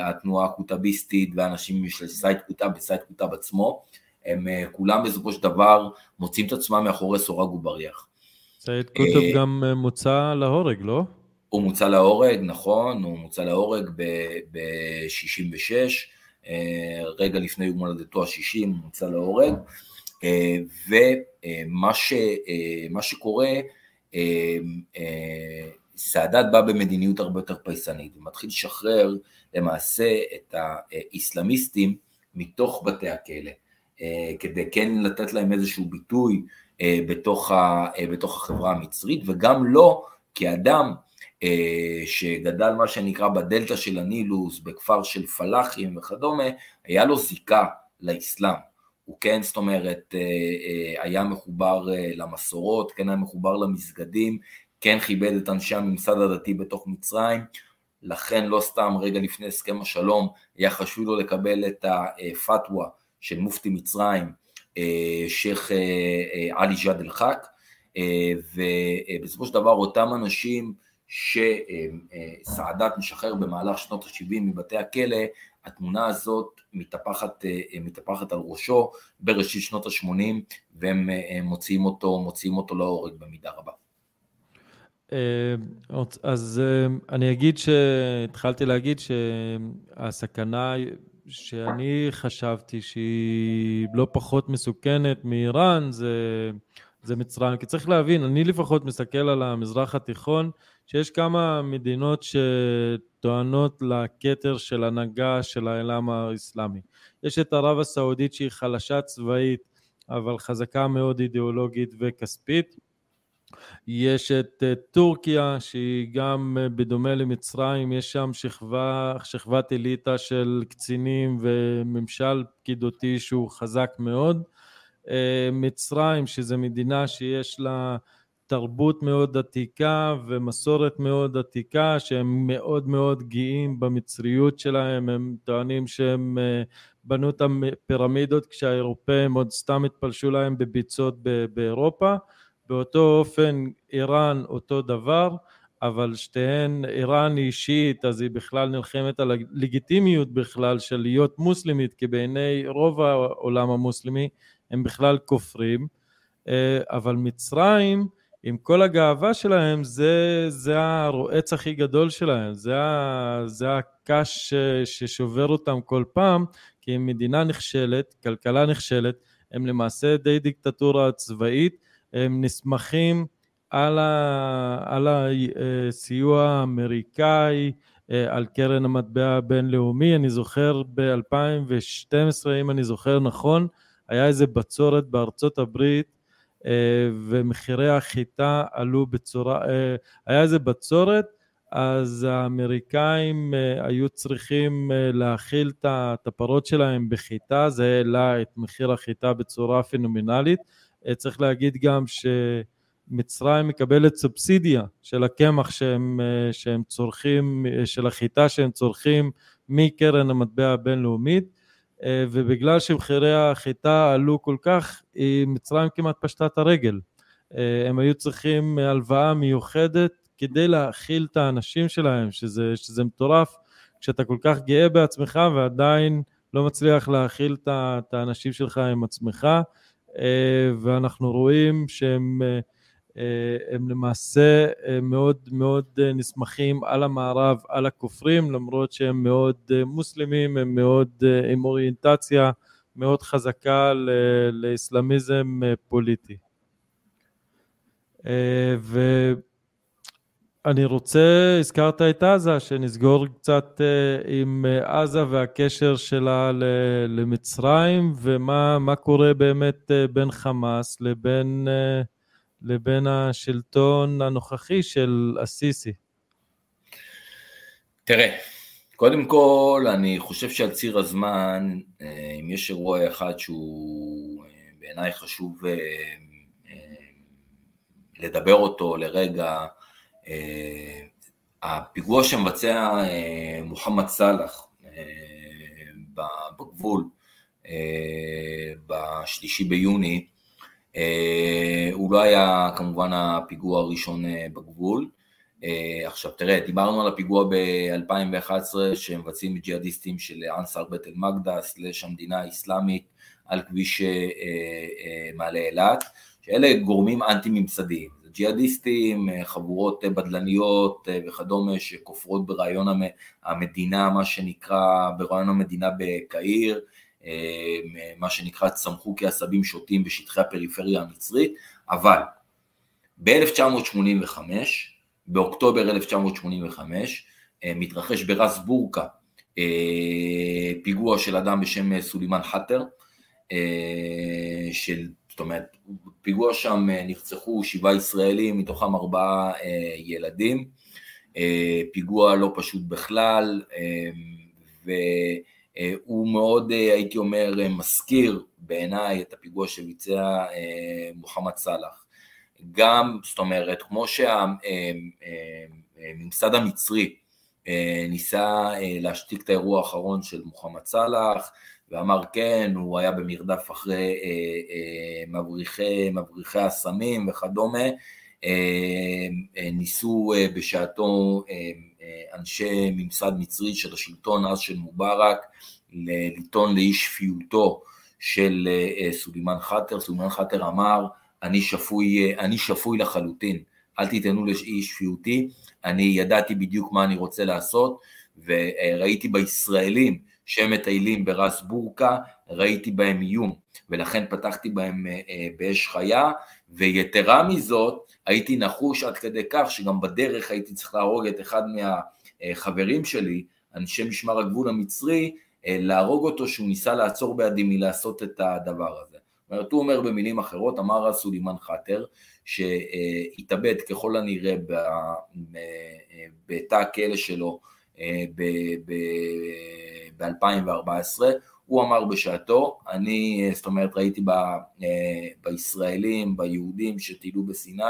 התנועה הקוטביסטית ואנשים של סייד קוטב וסייד קוטב עצמו, הם כולם בסופו של דבר מוצאים את עצמם מאחורי סורג ובריח. קוטוב אה, גם אה, מוצא להורג, לא? הוא מוצא להורג, נכון, הוא מוצא להורג ב-66, אה, רגע לפני יום הולדתו ה-60 הוא מוצא להורג, ומה ש, שקורה, סאדאת בא במדיניות הרבה יותר פייסנית, ומתחיל לשחרר למעשה את האיסלאמיסטים מתוך בתי הכלא, כדי כן לתת להם איזשהו ביטוי בתוך, ה, אה, בתוך החברה המצרית, וגם לא כאדם אה, שגדל מה שנקרא בדלתא של הנילוס, בכפר של פלאחים וכדומה, היה לו זיקה לאסלאם. הוא כן, זאת אומרת, היה מחובר למסורות, כן היה מחובר למסגדים, כן כיבד את אנשי הממסד הדתי בתוך מצרים, לכן לא סתם רגע לפני הסכם השלום היה חשוב לו לקבל את הפתווה של מופתי מצרים אה, שייח' אה, אה, עלי ג'אד אל-חאק, ובסופו של דבר אותם אנשים שסעדת משחרר במהלך שנות ה-70 מבתי הכלא, התמונה הזאת מתהפכת, מתהפכת על ראשו בראשית שנות ה-80 והם מוציאים אותו, מוציאים אותו להורג במידה רבה. אז אני אגיד שהתחלתי להגיד שהסכנה שאני חשבתי שהיא לא פחות מסוכנת מאיראן זה, זה מצרים. כי צריך להבין, אני לפחות מסתכל על המזרח התיכון, שיש כמה מדינות שטוענות לכתר של הנהגה של העולם האסלאמי. יש את ערב הסעודית שהיא חלשה צבאית, אבל חזקה מאוד אידיאולוגית וכספית. יש את אה, טורקיה שהיא גם אה, בדומה למצרים, יש שם שכבה, שכבת אליטה של קצינים וממשל פקידותי שהוא חזק מאוד. אה, מצרים שזו מדינה שיש לה תרבות מאוד עתיקה ומסורת מאוד עתיקה שהם מאוד מאוד גאים במצריות שלהם, הם טוענים שהם בנו את הפירמידות כשהאירופאים עוד סתם התפלשו להם בביצות באירופה באותו אופן איראן אותו דבר, אבל שתיהן, איראן היא אישית, אז היא בכלל נלחמת על הלגיטימיות בכלל של להיות מוסלמית, כי בעיני רוב העולם המוסלמי הם בכלל כופרים, אה, אבל מצרים, עם כל הגאווה שלהם, זה, זה הרועץ הכי גדול שלהם, זה, זה הקש ששובר אותם כל פעם, כי הם מדינה נכשלת, כלכלה נכשלת, הם למעשה די דיקטטורה צבאית, הם נסמכים על, ה, על הסיוע האמריקאי, אה, על קרן המטבע הבינלאומי. אני זוכר ב-2012, אם אני זוכר נכון, היה איזה בצורת בארצות הברית אה, ומחירי החיטה עלו בצורה, אה, היה איזה בצורת, אז האמריקאים היו צריכים להאכיל את הפרות שלהם בחיטה, זה העלה את מחיר החיטה בצורה פנומנלית. צריך להגיד גם שמצרים מקבלת סובסידיה של הקמח שהם, שהם צורכים, של החיטה שהם צורכים מקרן המטבע הבינלאומית ובגלל שמחירי החיטה עלו כל כך, מצרים כמעט פשטה את הרגל. הם היו צריכים הלוואה מיוחדת כדי להאכיל את האנשים שלהם, שזה, שזה מטורף, כשאתה כל כך גאה בעצמך ועדיין לא מצליח להאכיל את האנשים שלך עם עצמך, אה, ואנחנו רואים שהם אה, הם למעשה אה, מאוד מאוד נסמכים על המערב, על הכופרים, למרות שהם מאוד מוסלמים, הם מאוד עם אוריינטציה מאוד חזקה לאסלאמיזם פוליטי. ו... אני רוצה, הזכרת את עזה, שנסגור קצת אה, עם אה, עזה והקשר שלה למצרים, ומה קורה באמת אה, בין חמאס לבין, לבין השלטון הנוכחי של א-סיסי. תראה, קודם כל, אני חושב שעל ציר הזמן, אם יש אירוע אחד שהוא בעיניי חשוב לדבר אותו לרגע, הפיגוע שמבצע אה, מוחמד סאלח אה, בגבול בשלישי ביוני, הוא לא היה כמובן הפיגוע הראשון בגבול. עכשיו תראה, דיברנו על הפיגוע ב-2011 שמבצעים ג'יהאדיסטים של אנסר בית אל-מגדה, סלש המדינה האסלאמית, על כביש מעלה אילת, שאלה גורמים אנטי-ממסדיים. ג'יהאדיסטים, אה, חבורות אה, בדלניות אה, וכדומה שכופרות ברעיון המדינה, מה שנקרא, ברעיון המדינה בקהיר, מה שנקרא צמחו כעשבים שוטים בשטחי הפריפריה המצרית, אבל ב-1985, באוקטובר 1985, מתרחש ברס בורקה פיגוע של אדם בשם סולימאן חאטר, של זאת אומרת, פיגוע שם אה, נרצחו שבעה ישראלים, מתוכם ארבעה אה, ילדים, אה, פיגוע לא פשוט בכלל, והוא מאוד, הייתי אומר, מזכיר בעיניי את הפיגוע שביצע מוחמד סאלח. גם, זאת אומרת, כמו שהממסד המצרי ניסה להשתיק את האירוע האחרון של מוחמד סאלח, ואמר כן, הוא היה במרדף אחרי אה, אה, מבריחי, מבריחי הסמים וכדומה, אה, אה, ניסו אה, בשעתו אה, אה, אנשי ממסד מצרי של השלטון אז של מובארק לטעון לאי שפיותו של אה, סולימאן חאטר, סולימאן חאטר אמר אני שפוי, אה, אני שפוי לחלוטין, אל תיתנו לאי שפיותי, אני ידעתי בדיוק מה אני רוצה לעשות וראיתי בישראלים שהם מטיילים ברס בורקה, ראיתי בהם איום, ולכן פתחתי בהם אה, אה, באש חיה, ויתרה מזאת, הייתי נחוש עד כדי כך שגם בדרך הייתי צריך להרוג את אחד מהחברים שלי, אנשי משמר הגבול המצרי, אה, להרוג אותו שהוא ניסה לעצור בעדי מלעשות את הדבר הזה. זאת אומרת, הוא אומר במילים אחרות, אמר סולימאן חאטר, שהתאבד ככל הנראה בתא הכלא שלו ב-2014, הוא אמר בשעתו, אני, זאת אומרת, ראיתי ב, אה, בישראלים, ביהודים שטיילו בסיני,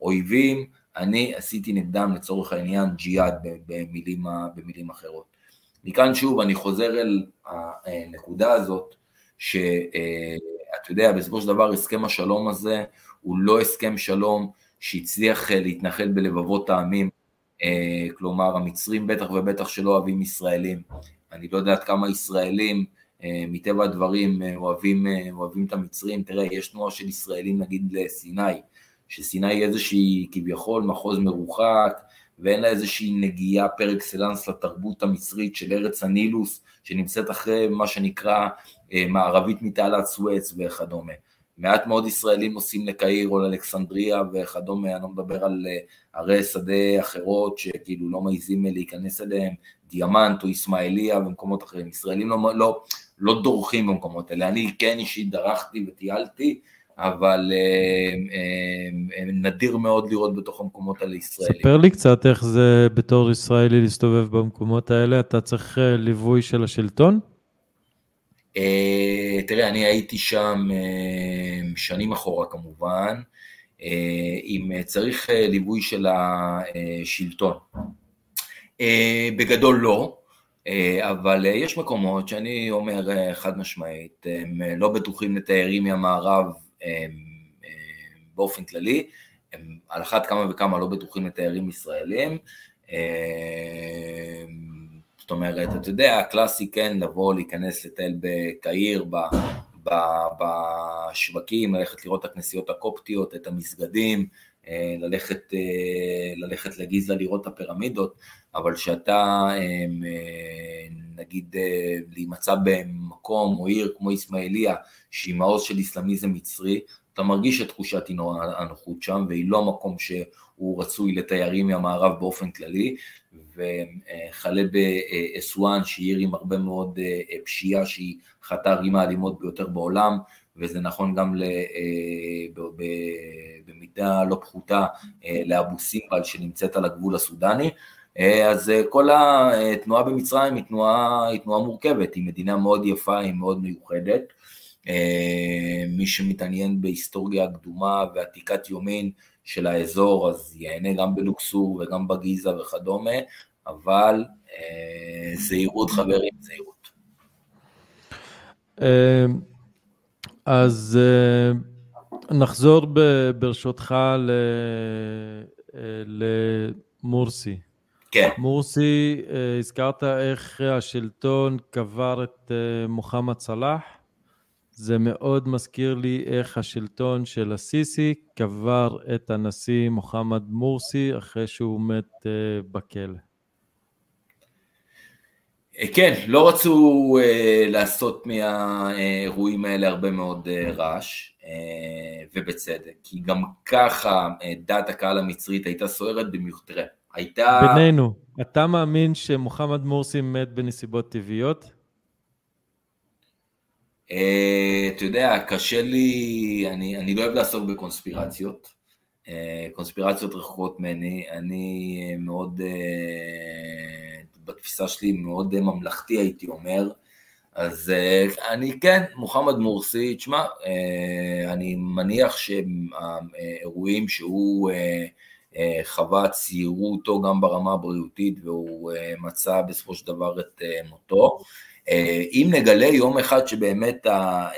אויבים, אני עשיתי נגדם לצורך העניין ג'יהאד במילים, במילים אחרות. מכאן שוב אני חוזר אל הנקודה הזאת, שאתה אה, יודע, בסופו של דבר הסכם השלום הזה הוא לא הסכם שלום שהצליח אה, להתנחל בלבבות העמים, כלומר המצרים בטח ובטח שלא אוהבים ישראלים, אני לא יודע עד כמה ישראלים אה, מטבע הדברים אה, אוהבים, אה, אוהבים את המצרים, תראה, יש תנועה של ישראלים נגיד לסיני, שסיני היא איזושהי כביכול מחוז מרוחק, ואין לה איזושהי נגיעה פר אקסלנס לתרבות המצרית של ארץ הנילוס, שנמצאת אחרי מה שנקרא מערבית מתעלת סואץ וכדומה. מעט מאוד ישראלים נוסעים לקהיר או לאלכסנדריה וכדומה, אני לא מדבר על ערי שדה אחרות שכאילו לא מעיזים להיכנס אליהם, דיאמנט או איסמעיליה ומקומות אחרים. ישראלים לא, לא, לא דורכים במקומות האלה. אני כן אישית דרכתי וטיילתי, אבל אה, אה, אה, נדיר מאוד לראות בתוך המקומות האלה ישראלים. ספר לי קצת איך זה בתור ישראלי להסתובב במקומות האלה, אתה צריך ליווי של השלטון? תראה, אני הייתי שם שנים אחורה כמובן, אם צריך ליווי של השלטון. בגדול לא, אבל יש מקומות שאני אומר חד משמעית, הם לא בטוחים לתיירים מהמערב באופן כללי, הם על אחת כמה וכמה לא בטוחים לתיירים ישראלים. אה, זאת אומרת, אתה יודע, הקלאסי כן לבוא, להיכנס לטייל בקהיר, בשווקים, ללכת לראות את הכנסיות הקופטיות, את המסגדים, אה, ללכת, אה, ללכת לגיזה לראות את הפירמידות, אבל שאתה נגיד להימצא במקום או עיר כמו איסמעיליה, שהיא מעוז של איסלאמיזם מצרי, אתה מרגיש את תחושת הנוחות שם, והיא לא מקום שהוא רצוי לתיירים מהמערב באופן כללי, וכלה באסואן, שהיא עיר עם הרבה מאוד אה, פשיעה, שהיא אחת הערים האלימות ביותר בעולם, וזה נכון גם אה, במידה לא פחותה אה, לאבו סימבל שנמצאת על הגבול הסודני. אז כל התנועה במצרים היא תנועה, היא תנועה מורכבת, היא מדינה מאוד יפה, היא מאוד מיוחדת. אה, מי שמתעניין בהיסטוריה הקדומה ועתיקת יומין של האזור, אז ייהנה גם בלוקסור וגם בגיזה וכדומה, אבל אה, זהירות חברים, זהירות. אה, אז נחזור ברשותך למורסי. כן. מורסי, הזכרת איך השלטון קבר את מוחמד סלאח. זה מאוד מזכיר לי איך השלטון של הסיסי קבר את הנשיא מוחמד מורסי אחרי שהוא מת uh, בכלא. אה, כן, לא רצו uh, לעשות מהאירועים האלה הרבה מאוד uh, רעש, uh, ובצדק, כי גם ככה uh, דעת הקהל המצרית הייתה סוערת במיוחד. הייתה... בינינו, אתה מאמין שמוחמד מורסי מת בנסיבות טבעיות? אה, אתה יודע, קשה לי, אני, אני לא אוהב לעסוק בקונספירציות, אה, קונספירציות רחוקות ממני, אני מאוד, אה, בתפיסה שלי מאוד ממלכתי הייתי אומר, אז אני כן, מוחמד מורסי, תשמע, אני מניח שהאירועים שהוא חווה ציירו אותו גם ברמה הבריאותית והוא מצא בסופו של דבר את מותו. אה, אם נגלה יום אחד שבאמת אה,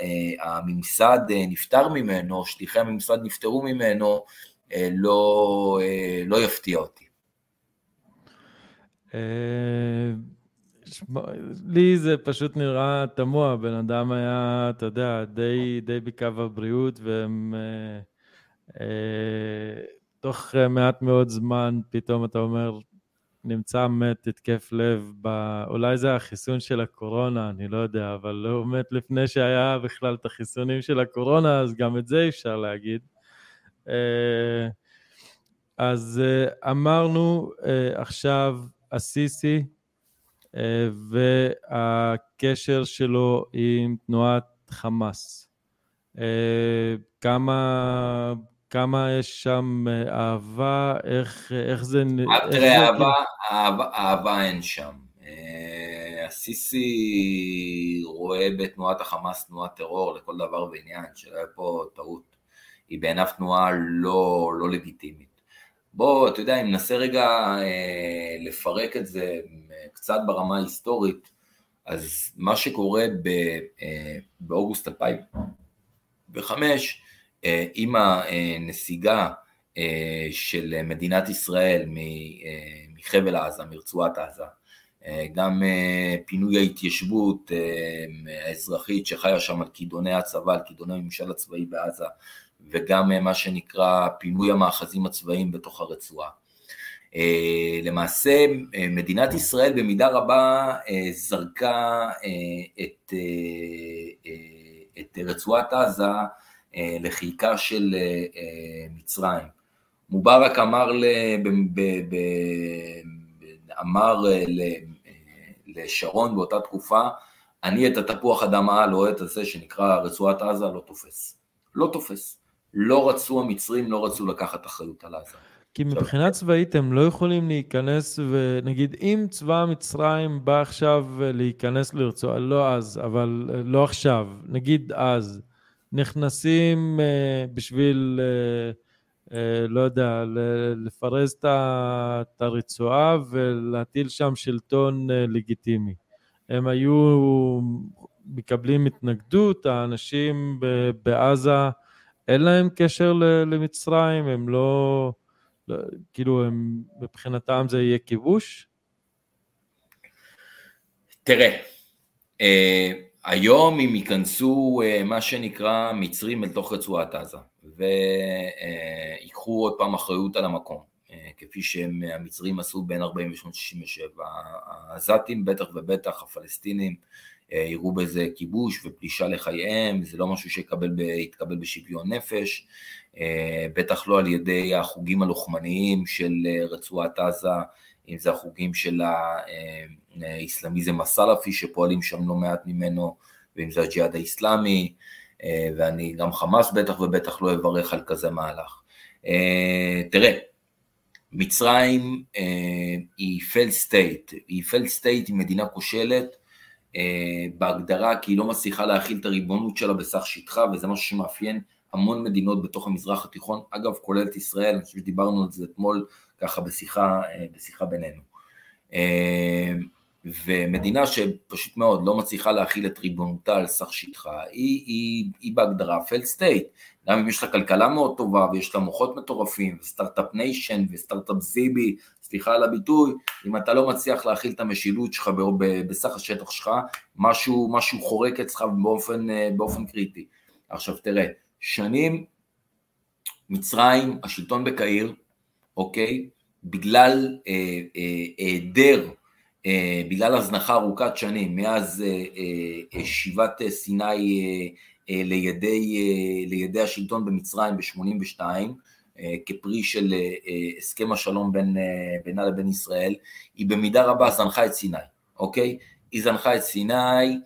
הממסד אה, נפטר ממנו, שליחי הממסד נפטרו ממנו, לא, לא יפתיע אותי. לי זה פשוט נראה תמוה, בן אדם היה, אתה יודע, די, די בקו הבריאות, והם... תוך מעט מאוד זמן פתאום אתה אומר, נמצא מת התקף לב, ב... אולי זה החיסון של הקורונה, אני לא יודע, אבל הוא מת לפני שהיה בכלל את החיסונים של הקורונה, אז גם את זה אפשר להגיד. אה, אז אה, אמרנו אה, עכשיו הסיסי והקשר שלו עם תנועת חמאס. כמה כמה יש שם אה, אהבה, איך, איך זה... תראה, אהבה, אהבה, אהבה אין שם. אה, הסיסי רואה בתנועת החמאס תנועת טרור לכל דבר ועניין, שלא יהיה פה טעות. היא בעיניו תנועה לא, לא לגיטימית. בוא, אתה יודע, אם ננסה רגע אה, לפרק את זה אה, קצת ברמה ההיסטורית, אז מה שקורה ב, אה, באוגוסט 2005, אה, עם הנסיגה אה, של מדינת ישראל אה, מחבל עזה, מרצועת עזה, גם פינוי ההתיישבות האזרחית שחיה שם על כידוני הצבא, על כידוני הממשל הצבאי בעזה, וגם מה שנקרא פינוי המאחזים הצבאיים בתוך הרצועה. למעשה מדינת ישראל במידה רבה זרקה את, את רצועת עזה אה, לחיקה של אה, אה, מצרים. מובארק אמר, ל, ב, ב, ב, אמר ל, לשרון באותה תקופה, אני את התפוח אדמה הלוהט הזה שנקרא רצועת עזה לא תופס. לא תופס. לא רצו המצרים, לא רצו לקחת אחריות על עזה. כי מבחינה צבאית הם לא יכולים להיכנס, ונגיד אם צבא מצרים בא עכשיו להיכנס לרצועה, לא אז, אבל לא עכשיו, נגיד אז, נכנסים uh, בשביל, uh, uh, לא יודע, לפרז את הרצועה ולהטיל שם שלטון לגיטימי. הם היו מקבלים התנגדות, האנשים בעזה, אין להם קשר למצרים, הם לא, לא כאילו, הם, מבחינתם זה יהיה כיבוש? תראה, אה, היום אם ייכנסו אה, מה שנקרא מצרים אל תוך רצועת עזה ויקחו עוד פעם אחריות על המקום, אה, כפי שהמצרים עשו בין 48-67, העזתים בטח ובטח, הפלסטינים, אה, יראו בזה כיבוש ופלישה לחייהם, זה לא משהו שיתקבל בשוויון נפש, אה, בטח לא על ידי החוגים הלוחמניים של אה, רצועת עזה, אם זה החוגים של האסלאמיזם הסלאפי שפועלים שם לא מעט ממנו, ואם זה הג'יהאד האסלאמי, ואני גם חמאס בטח ובטח לא אברך על כזה מהלך. תראה, מצרים היא failed state, היא failed state היא מדינה כושלת, אה, בהגדרה כי היא לא מצליחה להכיל את הריבונות שלה בסך שטחה וזה משהו שמאפיין המון מדינות בתוך המזרח התיכון, אגב כולל את ישראל, אני חושב שדיברנו על זה אתמול ככה בשיחה, אה, בשיחה בינינו. אה, ומדינה שפשוט מאוד לא מצליחה להכיל את ריבונותה על סך שטחה, היא, היא, היא בהגדרה failed state, גם אם יש לה כלכלה מאוד טובה ויש לה מוחות מטורפים, ו start-up nation ו start-up זיבי, סליחה על הביטוי, אם אתה לא מצליח להכיל את המשילות שלך בסך השטח שלך, משהו, משהו חורק אצלך באופן, אה, באופן קריטי. עכשיו תראה, שנים מצרים, השלטון בקהיר, אוקיי, בגלל היעדר, אה, אה, אה, בגלל הזנחה ארוכת שנים, מאז אה, אה, אה שיבת סיני אה, אה, לידי, אה, לידי השלטון במצרים ב-82, אה, כפרי של אה, אה, הסכם השלום בין, בינה לבין ישראל, היא במידה רבה זנחה את סיני, אוקיי? היא זנחה את סיני,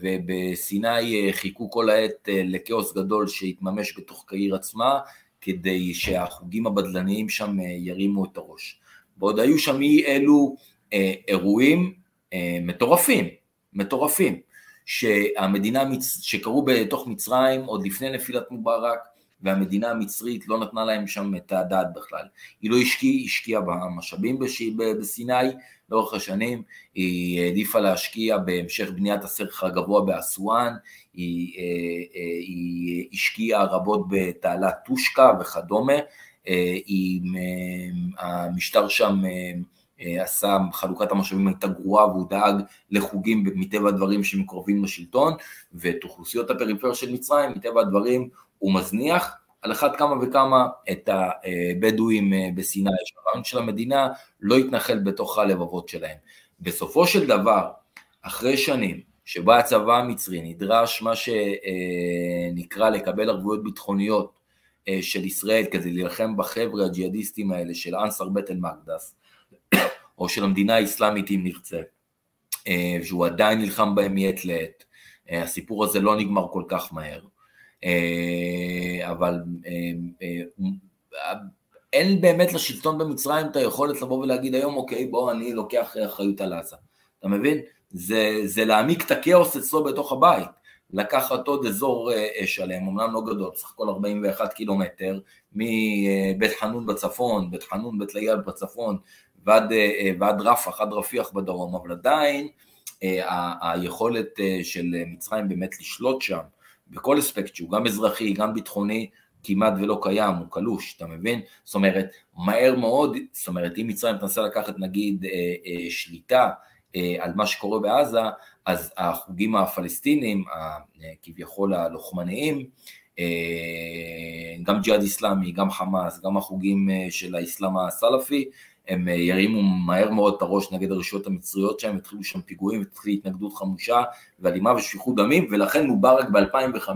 ובסיני חיכו כל העת לכאוס גדול שהתממש בתוך קהיר עצמה, כדי שהחוגים הבדלניים שם ירימו את הראש. ועוד היו שם אי אלו אירועים מטורפים, מטורפים, שהמדינה, שקרו בתוך מצרים עוד לפני נפילת מובארק, והמדינה המצרית לא נתנה להם שם את הדעת בכלל. היא לא השקיעה, השקיעה במשאבים בסיני לאורך השנים, היא העדיפה להשקיע בהמשך בניית הסרח הגבוה באסואן, היא, אה, אה, היא השקיעה רבות בתעלת טושקה וכדומה, אה, היא, המשטר שם עשה, חלוקת המשאבים הייתה גרועה והוא דאג לחוגים מטבע הדברים שהם קרובים לשלטון ואת אוכלוסיות הפריפריה של מצרים מטבע הדברים הוא מזניח על אחת כמה וכמה את הבדואים אה, בסיני, שהרעיון של המדינה לא יתנחל בתוך הלבבות שלהם. בסופו של דבר, אחרי שנים שבה הצבא המצרי נדרש מה שנקרא לקבל ערבויות ביטחוניות אה, של ישראל כדי להילחם בחבר'ה הג'יהאדיסטים האלה של אנסר בית אל-מקדס, או של המדינה האסלאמית אם נרצה, אה, שהוא עדיין נלחם בהם מעת לעת, הסיפור הזה לא נגמר כל כך מהר. אה, אבל אה, אה, אין באמת לשלטון במצרים את היכולת לבוא ולהגיד היום, אוקיי, בוא אני לוקח אחריות על עזה. אתה מבין? זה, זה להעמיק את הכאוס אצלו בתוך הבית. לקחת עוד אזור שלם, אמנם לא גדול, בסך הכל 41 קילומטר, מבית חנון בצפון, בית חנון, בית ליאל בצפון, ועד, ועד רפח, עד רפיח בדרום, אבל עדיין היכולת של מצרים באמת לשלוט שם, בכל אספקט שהוא, גם אזרחי, גם ביטחוני, כמעט ולא קיים, הוא קלוש, אתה מבין? זאת אומרת, מהר מאוד, זאת אומרת, אם מצרים תנסה לקחת נגיד אה, אה, שליטה אה, על מה שקורה בעזה, אז החוגים הפלסטינים, אה, כביכול הלוחמניים, אה, גם ג'יהאד איסלאמי, גם חמאס, גם החוגים אה, של האסלאם הסלאפי, הם אה, ירימו מהר מאוד את הראש נגד הרשויות המצריות שהם התחילו שם פיגועים, התחילה התנגדות חמושה ואלימה ושפיכות דמים, ולכן מובארק ב-2005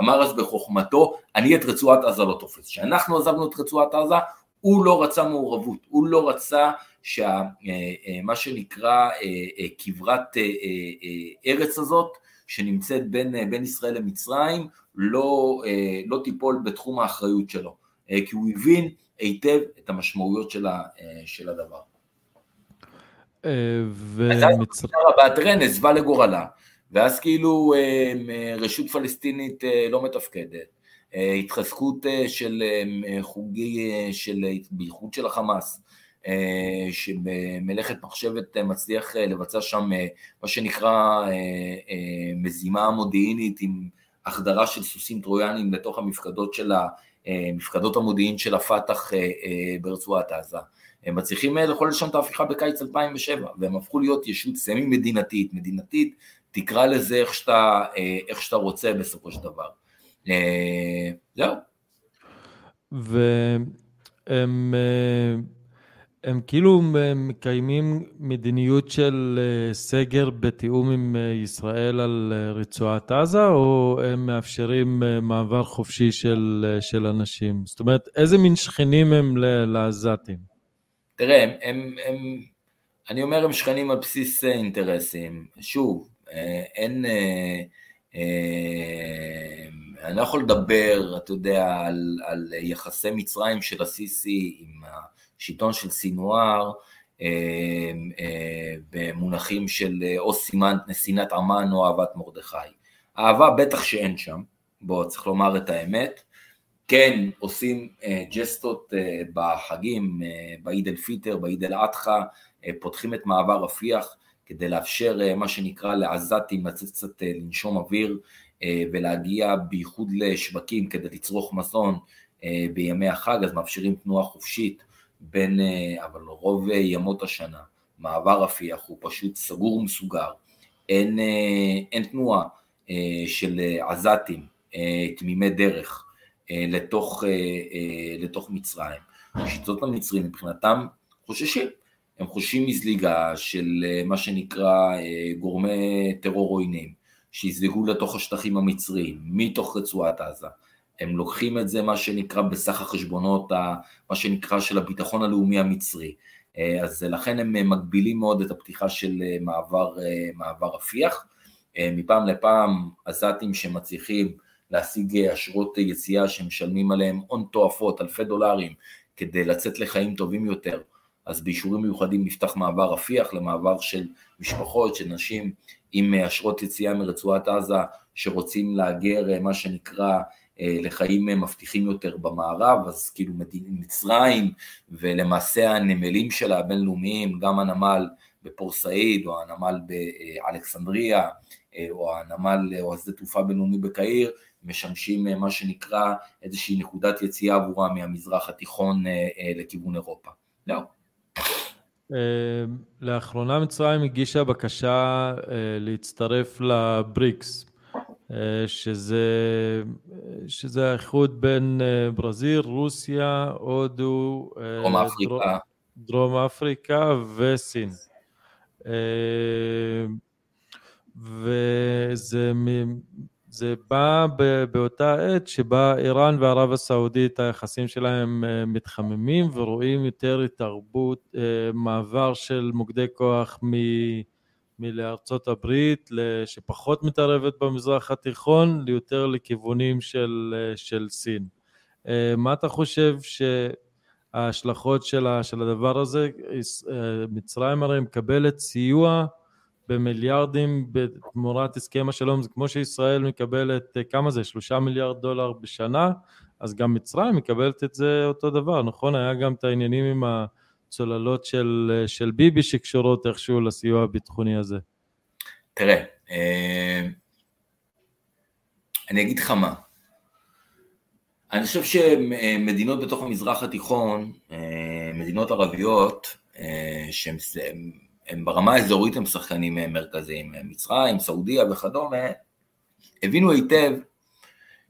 אמר אז בחוכמתו, אני את רצועת עזה לא תופס. כשאנחנו עזבנו את רצועת עזה, הוא לא רצה מעורבות, הוא לא רצה שמה אה, אה, שנקרא כברת ארץ הזאת, שנמצאת בין, בין ישראל למצרים, לא, לא תיפול בתחום האחריות שלו. כי הוא הבין היטב את המשמעויות של הדבר. ומצ... והטרן נעזבה לגורלה, ואז כאילו רשות פלסטינית לא מתפקדת, התחזקות של חוגי, של, בייחוד של החמאס, שבמלאכת מחשבת מצליח לבצע שם מה שנקרא מזימה מודיעינית עם החדרה של סוסים טרויאנים לתוך המפקדות של מפקדות המודיעין של הפת"ח ברצועת עזה. הם מצליחים לחולל שם את ההפיכה בקיץ 2007, והם הפכו להיות ישות סמי מדינתית, מדינתית, תקרא לזה איך שאתה, איך שאתה רוצה בסופו של דבר. זהו. והם הם כאילו מקיימים מדיניות של סגר בתיאום עם ישראל על רצועת עזה, או הם מאפשרים מעבר חופשי של, של אנשים? זאת אומרת, איזה מין שכנים הם לעזתים? תראה, הם, הם, הם, אני אומר הם שכנים על בסיס אינטרסים. שוב, אין... אני לא יכול לדבר, אתה יודע, על, על יחסי מצרים של הסיסי עם השלטון של סינואר, אה, אה, במונחים של או סימן, שנאת עמן או אהבת מרדכי. אהבה בטח שאין שם, בוא, צריך לומר את האמת. כן, עושים אה, ג'סטות בחגים, בעיד אל פיטר, בעיד אל אדחא, פותחים את מעבר רפיח כדי לאפשר מה שנקרא לעזתים לצאת קצת לנשום אוויר ולהגיע בייחוד לשווקים כדי לצרוך מזון בימי החג, אז מאפשרים תנועה חופשית בין, אה, אבל רוב אה, ימות השנה, מעבר רפיח הוא פשוט סגור ומסוגר, אין, אה, אין תנועה של עזתים תמימי דרך לתוך, לתוך מצרים. שיטות המצרים מבחינתם חוששים, הם חוששים מזליגה של מה שנקרא גורמי טרור עוינים, שיזלגו לתוך השטחים המצריים, מתוך רצועת עזה. הם לוקחים את זה, מה שנקרא, בסך החשבונות, מה שנקרא, של הביטחון הלאומי המצרי. אה, אז לכן הם מגבילים מאוד את הפתיחה של אה, מעבר, אה, מעבר רפיח. מפעם לפעם עזתים שמצליחים להשיג אשרות יציאה שמשלמים עליהם הון תועפות, אלפי דולרים, כדי לצאת לחיים טובים יותר, אז באישורים מיוחדים נפתח מעבר רפיח למעבר של משפחות, של נשים עם אשרות יציאה מרצועת עזה שרוצים להגר, מה שנקרא, אה, לחיים מבטיחים יותר במערב, אז כאילו מצרים ולמעשה הנמלים שלה הבינלאומיים, גם הנמל בפורסאיד או הנמל באלכסנדריה אה, או הנמל או השדה תעופה בינלאומי בקהיר, משמשים אה, מה שנקרא איזושהי נקודת יציאה עבורה מהמזרח התיכון לכיוון אירופה. זהו. לאחרונה מצרים הגישה בקשה להצטרף לבריקס. אה, שזה, שזה האיחוד בין אה, ברזיל, רוסיה, הודו, אה, דרום אפריקה, דרום אפריקה וסין. וזה זה בא באותה עת שבה איראן וערב הסעודית היחסים שלהם מתחממים ורואים יותר התערבות, מעבר של מוקדי כוח מ... מלארצות הברית, שפחות מתערבת במזרח התיכון, ליותר לכיוונים של, של סין. אה, מה אתה חושב שההשלכות של, של הדבר הזה, אה, מצרים הרי מקבלת סיוע במיליארדים בתמורת הסכם השלום, זה כמו שישראל מקבלת, אה, כמה זה? שלושה מיליארד דולר בשנה, אז גם מצרים מקבלת את זה אותו דבר, נכון? היה גם את העניינים עם ה... צוללות של, של ביבי שקשורות איכשהו לסיוע הביטחוני הזה? תראה, אה, אני אגיד לך מה. אני חושב שמדינות בתוך המזרח התיכון, אה, מדינות ערביות, אה, שהן ברמה האזורית הם שחקנים מרכזיים, מצרים, סעודיה וכדומה, הבינו היטב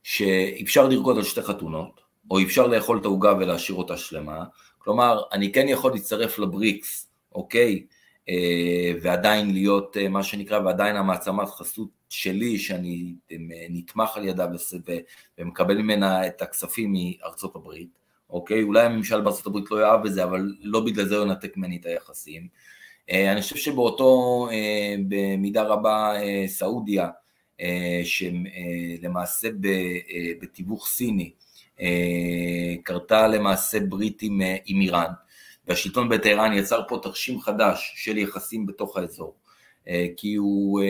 שאפשר לרקוד על שתי חתונות, או אפשר לאכול את העוגה ולהשאיר אותה שלמה, כלומר, אני כן יכול להצטרף לבריקס, אוקיי? אה, ועדיין להיות אה, מה שנקרא, ועדיין המעצמת חסות שלי, שאני אה, נתמך על ידה ומקבל ממנה את הכספים מארצות הברית, אוקיי? אולי הממשל בארצות הברית לא יאהב את זה, אבל לא בגלל זה הוא ינתק ממני את היחסים. אני חושב שבאותו, במידה רבה, סעודיה, שלמעשה בתיווך סיני, קרתה למעשה ברית עם, עם איראן, והשלטון בטהרן יצר פה תרשים חדש של יחסים בתוך האזור. כי, הוא,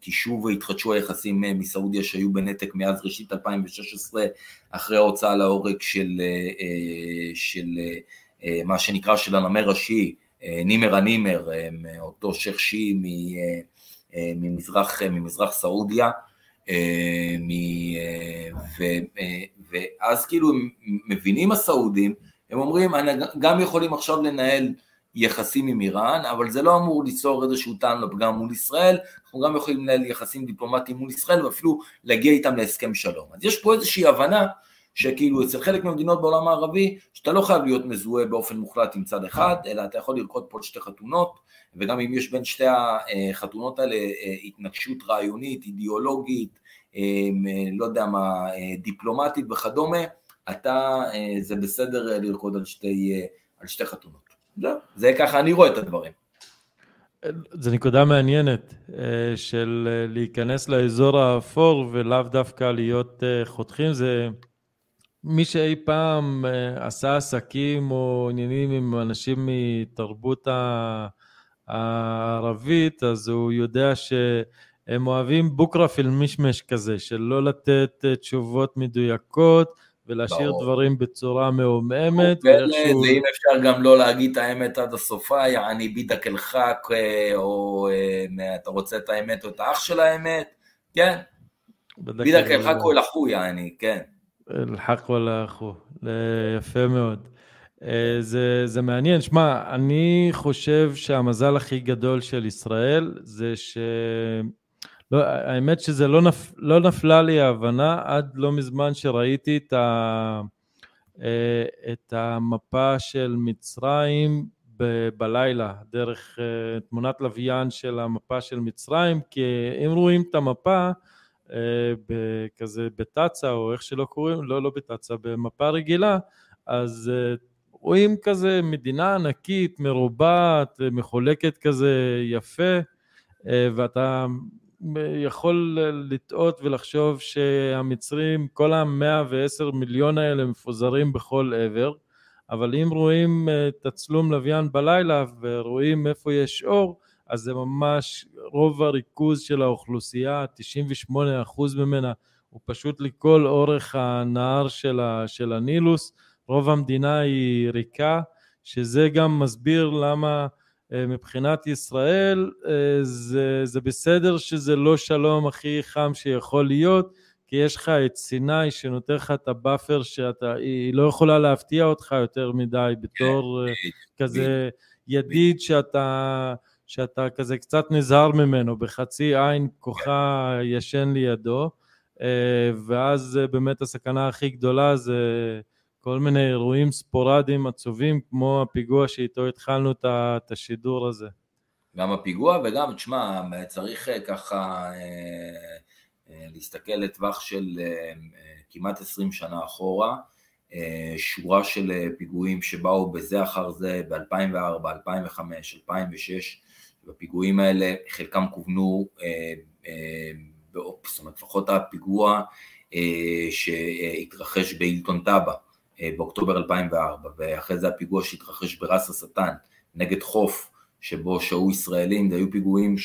כי שוב התחדשו היחסים מסעודיה שהיו בנתק מאז ראשית 2016 אחרי ההוצאה להורג של, של מה שנקרא של הנמר השיעי, נימר הנימר, אותו שייח' שיעי ממזרח, ממזרח סעודיה, ואז כאילו מבינים הסעודים, הם אומרים גם יכולים עכשיו לנהל יחסים עם איראן, אבל זה לא אמור ליצור איזשהו טעם לפגם מול ישראל, אנחנו גם יכולים לנהל יחסים דיפלומטיים מול ישראל ואפילו להגיע איתם להסכם שלום. אז יש פה איזושהי הבנה שכאילו אצל חלק מהמדינות בעולם הערבי, שאתה לא חייב להיות מזוהה באופן מוחלט עם צד אחד, אלא אתה יכול לרקוד פה שתי חתונות, וגם אם יש בין שתי החתונות האלה אה, התנגשות רעיונית, אידיאולוגית, אה, לא יודע מה, אה, דיפלומטית וכדומה, אתה, זה בסדר לרקוד על שתי, על שתי חתונות. זה, זה ככה אני רואה את הדברים. זו נקודה מעניינת של להיכנס לאזור האפור ולאו דווקא להיות חותכים, זה מי שאי פעם עשה עסקים או עניינים עם אנשים מתרבות הערבית, אז הוא יודע שהם אוהבים בוקרה פילמישמש כזה, של לא לתת תשובות מדויקות ולהשאיר ברור. דברים בצורה מעומעמת. ואיכשהו... ואם אפשר גם לא להגיד את האמת עד הסופה, יעני בידק אל-חק, אה, או אה, אתה רוצה את האמת או את האח של האמת, כן. בידק אל-חק או אל-אחו, יעני, כן. אל-חק או אל-אחו, יפה מאוד. אה, זה, זה מעניין. שמע, אני חושב שהמזל הכי גדול של ישראל זה ש... לא, האמת שזה לא, נפ, לא נפלה לי ההבנה עד לא מזמן שראיתי את, ה, אה, את המפה של מצרים ב, בלילה, דרך אה, תמונת לוויין של המפה של מצרים, כי אם רואים את המפה, כזה בתצ"א או איך שלא קוראים, לא, לא בתצ"א, במפה רגילה, אז רואים כזה מדינה ענקית, מרובעת, מחולקת כזה יפה, אה, ואתה יכול לטעות ולחשוב שהמצרים, כל המאה ועשר מיליון האלה מפוזרים בכל עבר, אבל אם רואים אה, תצלום לוויין בלילה ורואים איפה יש אור, אז זה ממש רוב הריכוז של האוכלוסייה, 98% ממנה, הוא פשוט לכל אורך הנהר של הנילוס, רוב המדינה היא ריקה, שזה גם מסביר למה אה, מבחינת ישראל אה, זה, זה בסדר שזה לא שלום הכי חם שיכול להיות, כי יש לך את סיני שנותן לך את ה buffer שהיא לא יכולה להפתיע אותך יותר מדי בתור אה, כזה ידיד שאתה, שאתה כזה קצת נזהר ממנו, בחצי עין כוחה ישן לידו, ואז באמת הסכנה הכי גדולה זה כל מיני אירועים ספורדיים עצובים, כמו הפיגוע שאיתו התחלנו את השידור הזה. גם הפיגוע וגם, תשמע, צריך אה, ככה אה, אה, להסתכל לטווח של כמעט 20 שנה אחורה, שורה של פיגועים שבאו בזה אחר זה ב-2004, 2005, 2006, והפיגועים האלה חלקם כוונו, זאת אומרת לפחות הפיגוע שהתרחש באילטון טאבה, אה, באוקטובר 2004, ואחרי זה הפיגוע שהתרחש ברס השטן נגד חוף שבו שהו ישראלים, זה היו פיגועים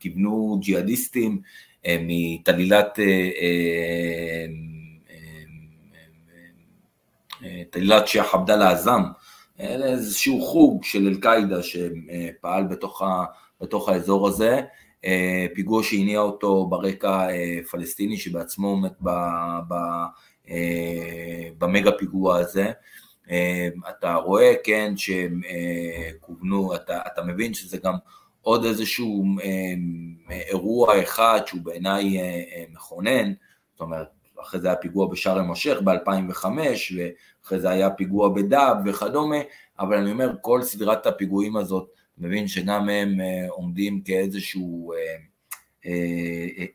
שכיוונו ג'יהאדיסטים אה, מטלילת טלילת שייח עבדאללה עזאם, איזשהו חוג של אל-קאעידה שפעל בתוך, ה, בתוך האזור הזה, פיגוע שהניע אותו ברקע פלסטיני שבעצמו עומד אה, במגה פיגוע הזה. אה, אתה רואה, כן, שהם אה, כוונו, אתה, אתה מבין שזה גם עוד איזשהו אירוע אחד שהוא בעיניי מכונן, זאת אומרת, אחרי זה היה פיגוע בשארם א-שייח ב-2005, ואחרי זה היה פיגוע בדאב וכדומה, אבל אני אומר, כל סדרת הפיגועים הזאת, מבין שגם הם עומדים כאיזשהו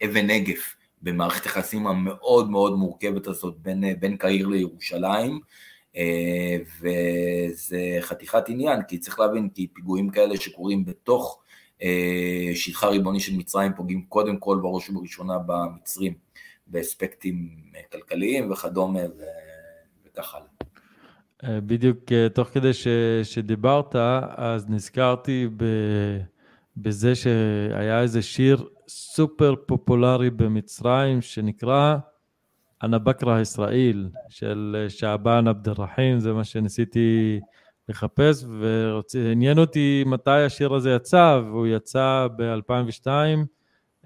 אבן נגף במערכת היחסים המאוד מאוד מורכבת הזאת בין, בין קהיר לירושלים, אה, וזה חתיכת עניין, כי צריך להבין, כי פיגועים כאלה שקורים בתוך אה, שטחה ריבוני של מצרים פוגעים קודם כל בראש ובראשונה במצרים, באספקטים כלכליים וכדומה וכך הלאה. אה, בדיוק תוך כדי ש, שדיברת, אז נזכרתי ב, בזה שהיה איזה שיר סופר פופולרי במצרים שנקרא אנא בקרה ישראל של שעבאן עבד אל-רחים, זה מה שניסיתי לחפש, ועניין אותי מתי השיר הזה יצא, והוא יצא ב-2002,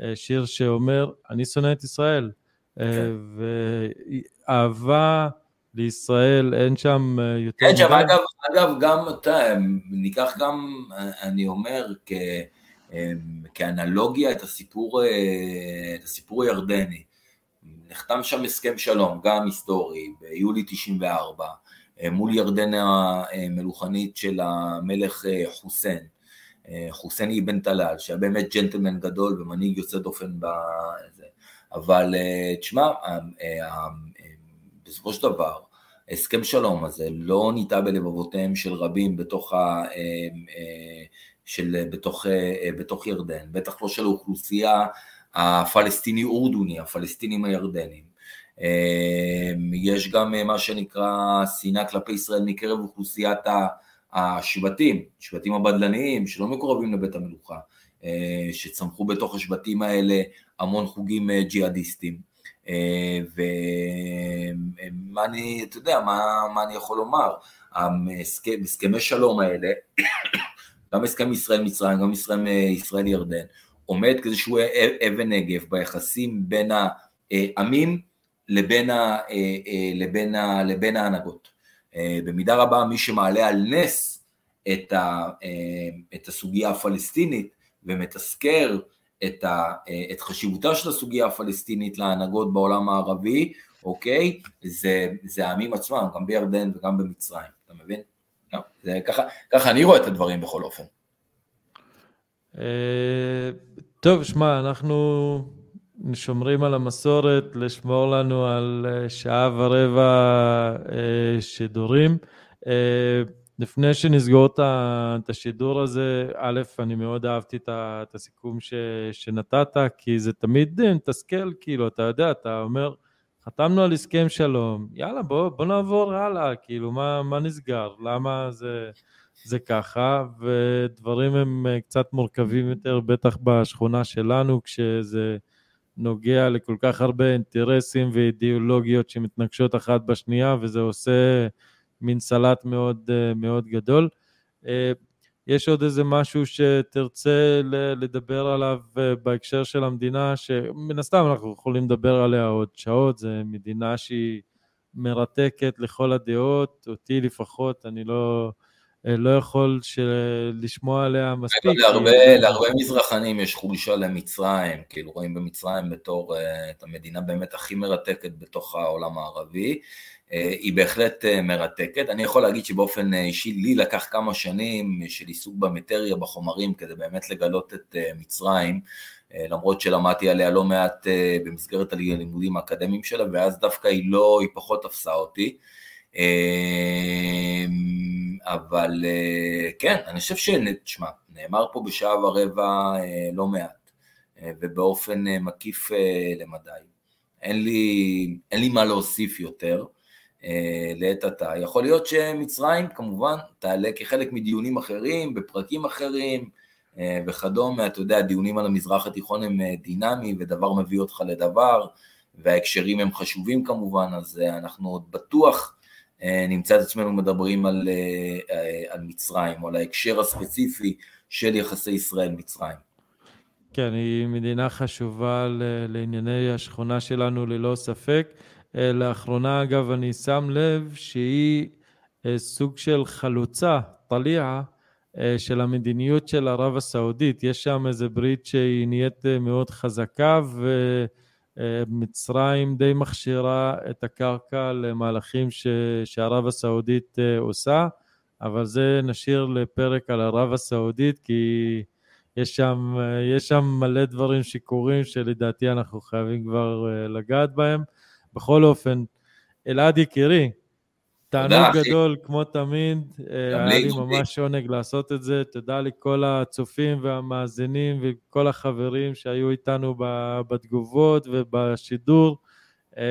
אה, שיר שאומר, אני שונא את ישראל. Okay. אה, כן. ואהבה לישראל, אין שם אה, יותר... אין שם, אגב, אגב, גם אתה, ניקח גם, אני אומר, כ... כאנלוגיה את הסיפור, את הסיפור הירדני. נחתם שם הסכם שלום, גם היסטורי, ביולי 94, אה, מול ירדן המלוכנית של המלך אה, חוסיין, אה, חוסיין אבן טלאל, שהיה באמת ג'נטלמן גדול ומנהיג יוצא דופן בזה. אבל תשמע, בסופו של דבר, הסכם שלום הזה לא ניטע בלבבותיהם של רבים בתוך, ה, של, בתוך, בתוך ירדן, בטח לא של האוכלוסייה הפלסטיני-אורדוני, הפלסטינים הירדנים. יש גם אה, מה שנקרא שנאה כלפי ישראל מקרב אוכלוסיית השבטים, שבטים הבדלניים שלא מקורבים לבית המלוכה, אה, שצמחו בתוך השבטים האלה המון חוגים אה, ג'יהאדיסטים. ומה אני, אתה יודע, מה, מה אני יכול לומר? הסכמי שלום האלה, גם הסכם ישראל-מצרים, גם ישראל-ירדן, עומד כאיזשהו אבן נגף ביחסים בין העמים לבין, ה, אה, אה, לבין, ה, לבין ההנהגות. אה, במידה רבה מי שמעלה על נס את, ה, את הסוגיה הפלסטינית ומתזכר את, ה, את חשיבותה של הסוגיה הפלסטינית להנהגות בעולם הערבי, אוקיי? זה, זה העמים עצמם, גם בירדן וגם במצרים, אתה מבין? לא, זה ככה, ככה אני רואה את הדברים בכל אופן. טוב, שמע, אנחנו שומרים על המסורת, לשמור לנו על אה, שעה ורבע אה, שידורים. אה, לפני שנסגור את השידור הזה, א', אני מאוד אהבתי את הסיכום ש, שנתת, כי זה תמיד מתסכל, כאילו, אתה יודע, אתה אומר, חתמנו על הסכם שלום, יאללה, בוא, בוא נעבור הלאה, כאילו, מה, מה נסגר? למה זה, זה ככה? ודברים הם קצת מורכבים יותר, בטח בשכונה שלנו, כשזה... נוגע לכל כך הרבה אינטרסים ואידיאולוגיות שמתנגשות אחת בשנייה, וזה עושה מין סלט מאוד, אה, מאוד גדול. יש עוד איזה משהו שתרצה לדבר עליו אה, בהקשר של המדינה, שמן הסתם אנחנו יכולים לדבר עליה עוד שעות, זו מדינה שהיא מרתקת לכל הדעות, אותי לפחות, אני לא... אה, לא יכול לשמוע עליה מספיק. להרבה, להרבה מזרחנים יש חולשה למצרים, כאילו רואים במצרים בתור אה, את המדינה באמת הכי מרתקת בתוך העולם הערבי. אה, היא בהחלט מרתקת. אני יכול להגיד שבאופן אישי לי לקח כמה שנים של עיסוק במטריה, בחומרים, כדי באמת לגלות את מצרים, למרות שלמדתי עליה לא מעט במסגרת הלימודים האקדמיים שלה, ואז דווקא היא לא, היא פחות תפסה אותי. אבל אה, כן, אני חושב ש... תשמע, נאמר פה בשעה ורבע אה, לא מעט, אה, ובאופן מקיף למדי. אין לי, אין לי מה להוסיף יותר לעת עתה. יכול להיות שמצרים כמובן תעלה כחלק מדיונים אחרים, בפרקים אחרים וכדומה, אתה יודע, דיונים על המזרח התיכון הם דינמיים ודבר מביא אותך לדבר, וההקשרים הם חשובים כמובן, אז אנחנו עוד בטוח אה, נמצא את עצמנו מדברים על, אה, אה, על מצרים, או על ההקשר הספציפי של יחסי ישראל-מצרים. כן, היא מדינה חשובה לענייני השכונה שלנו ללא ספק. לאחרונה, אגב, אני שם לב שהיא סוג של חלוצה, טליעה, של המדיניות של ערב הסעודית. יש שם איזה ברית שהיא נהיית מאוד חזקה, ו... מצרים די מכשירה את הקרקע למהלכים ש, שערב הסעודית אה, עושה, אבל זה נשאיר לפרק על ערב הסעודית, כי יש שם, אה, יש שם מלא דברים שקורים שלדעתי אנחנו חייבים כבר אה, לגעת בהם. בכל אופן, אלעד יקירי, תענוג גדול, כמו תמיד. היה לי ממש עונג לעשות את זה. תודה לכל הצופים והמאזינים וכל החברים שהיו איתנו בתגובות ובשידור.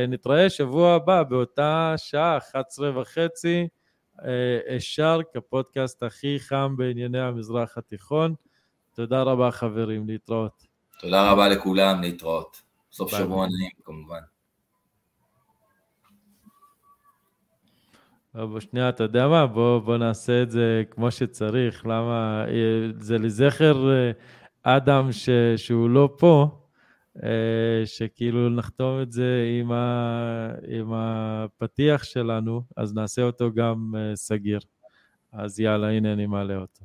נתראה שבוע הבא באותה שעה, 11 וחצי, אשר כפודקאסט הכי חם בענייני המזרח התיכון. תודה רבה חברים, להתראות. תודה רבה לכולם, להתראות. סוף שבוע נעים כמובן. בוא, שנייה, אתה יודע מה? בוא, בוא נעשה את זה כמו שצריך. למה? אה, זה לזכר אה, אדם ש, שהוא לא פה, אה, שכאילו נחתום את זה עם, ה, עם הפתיח שלנו, אז נעשה אותו גם סגיר. אז יאללה, הנה אני מעלה אותו.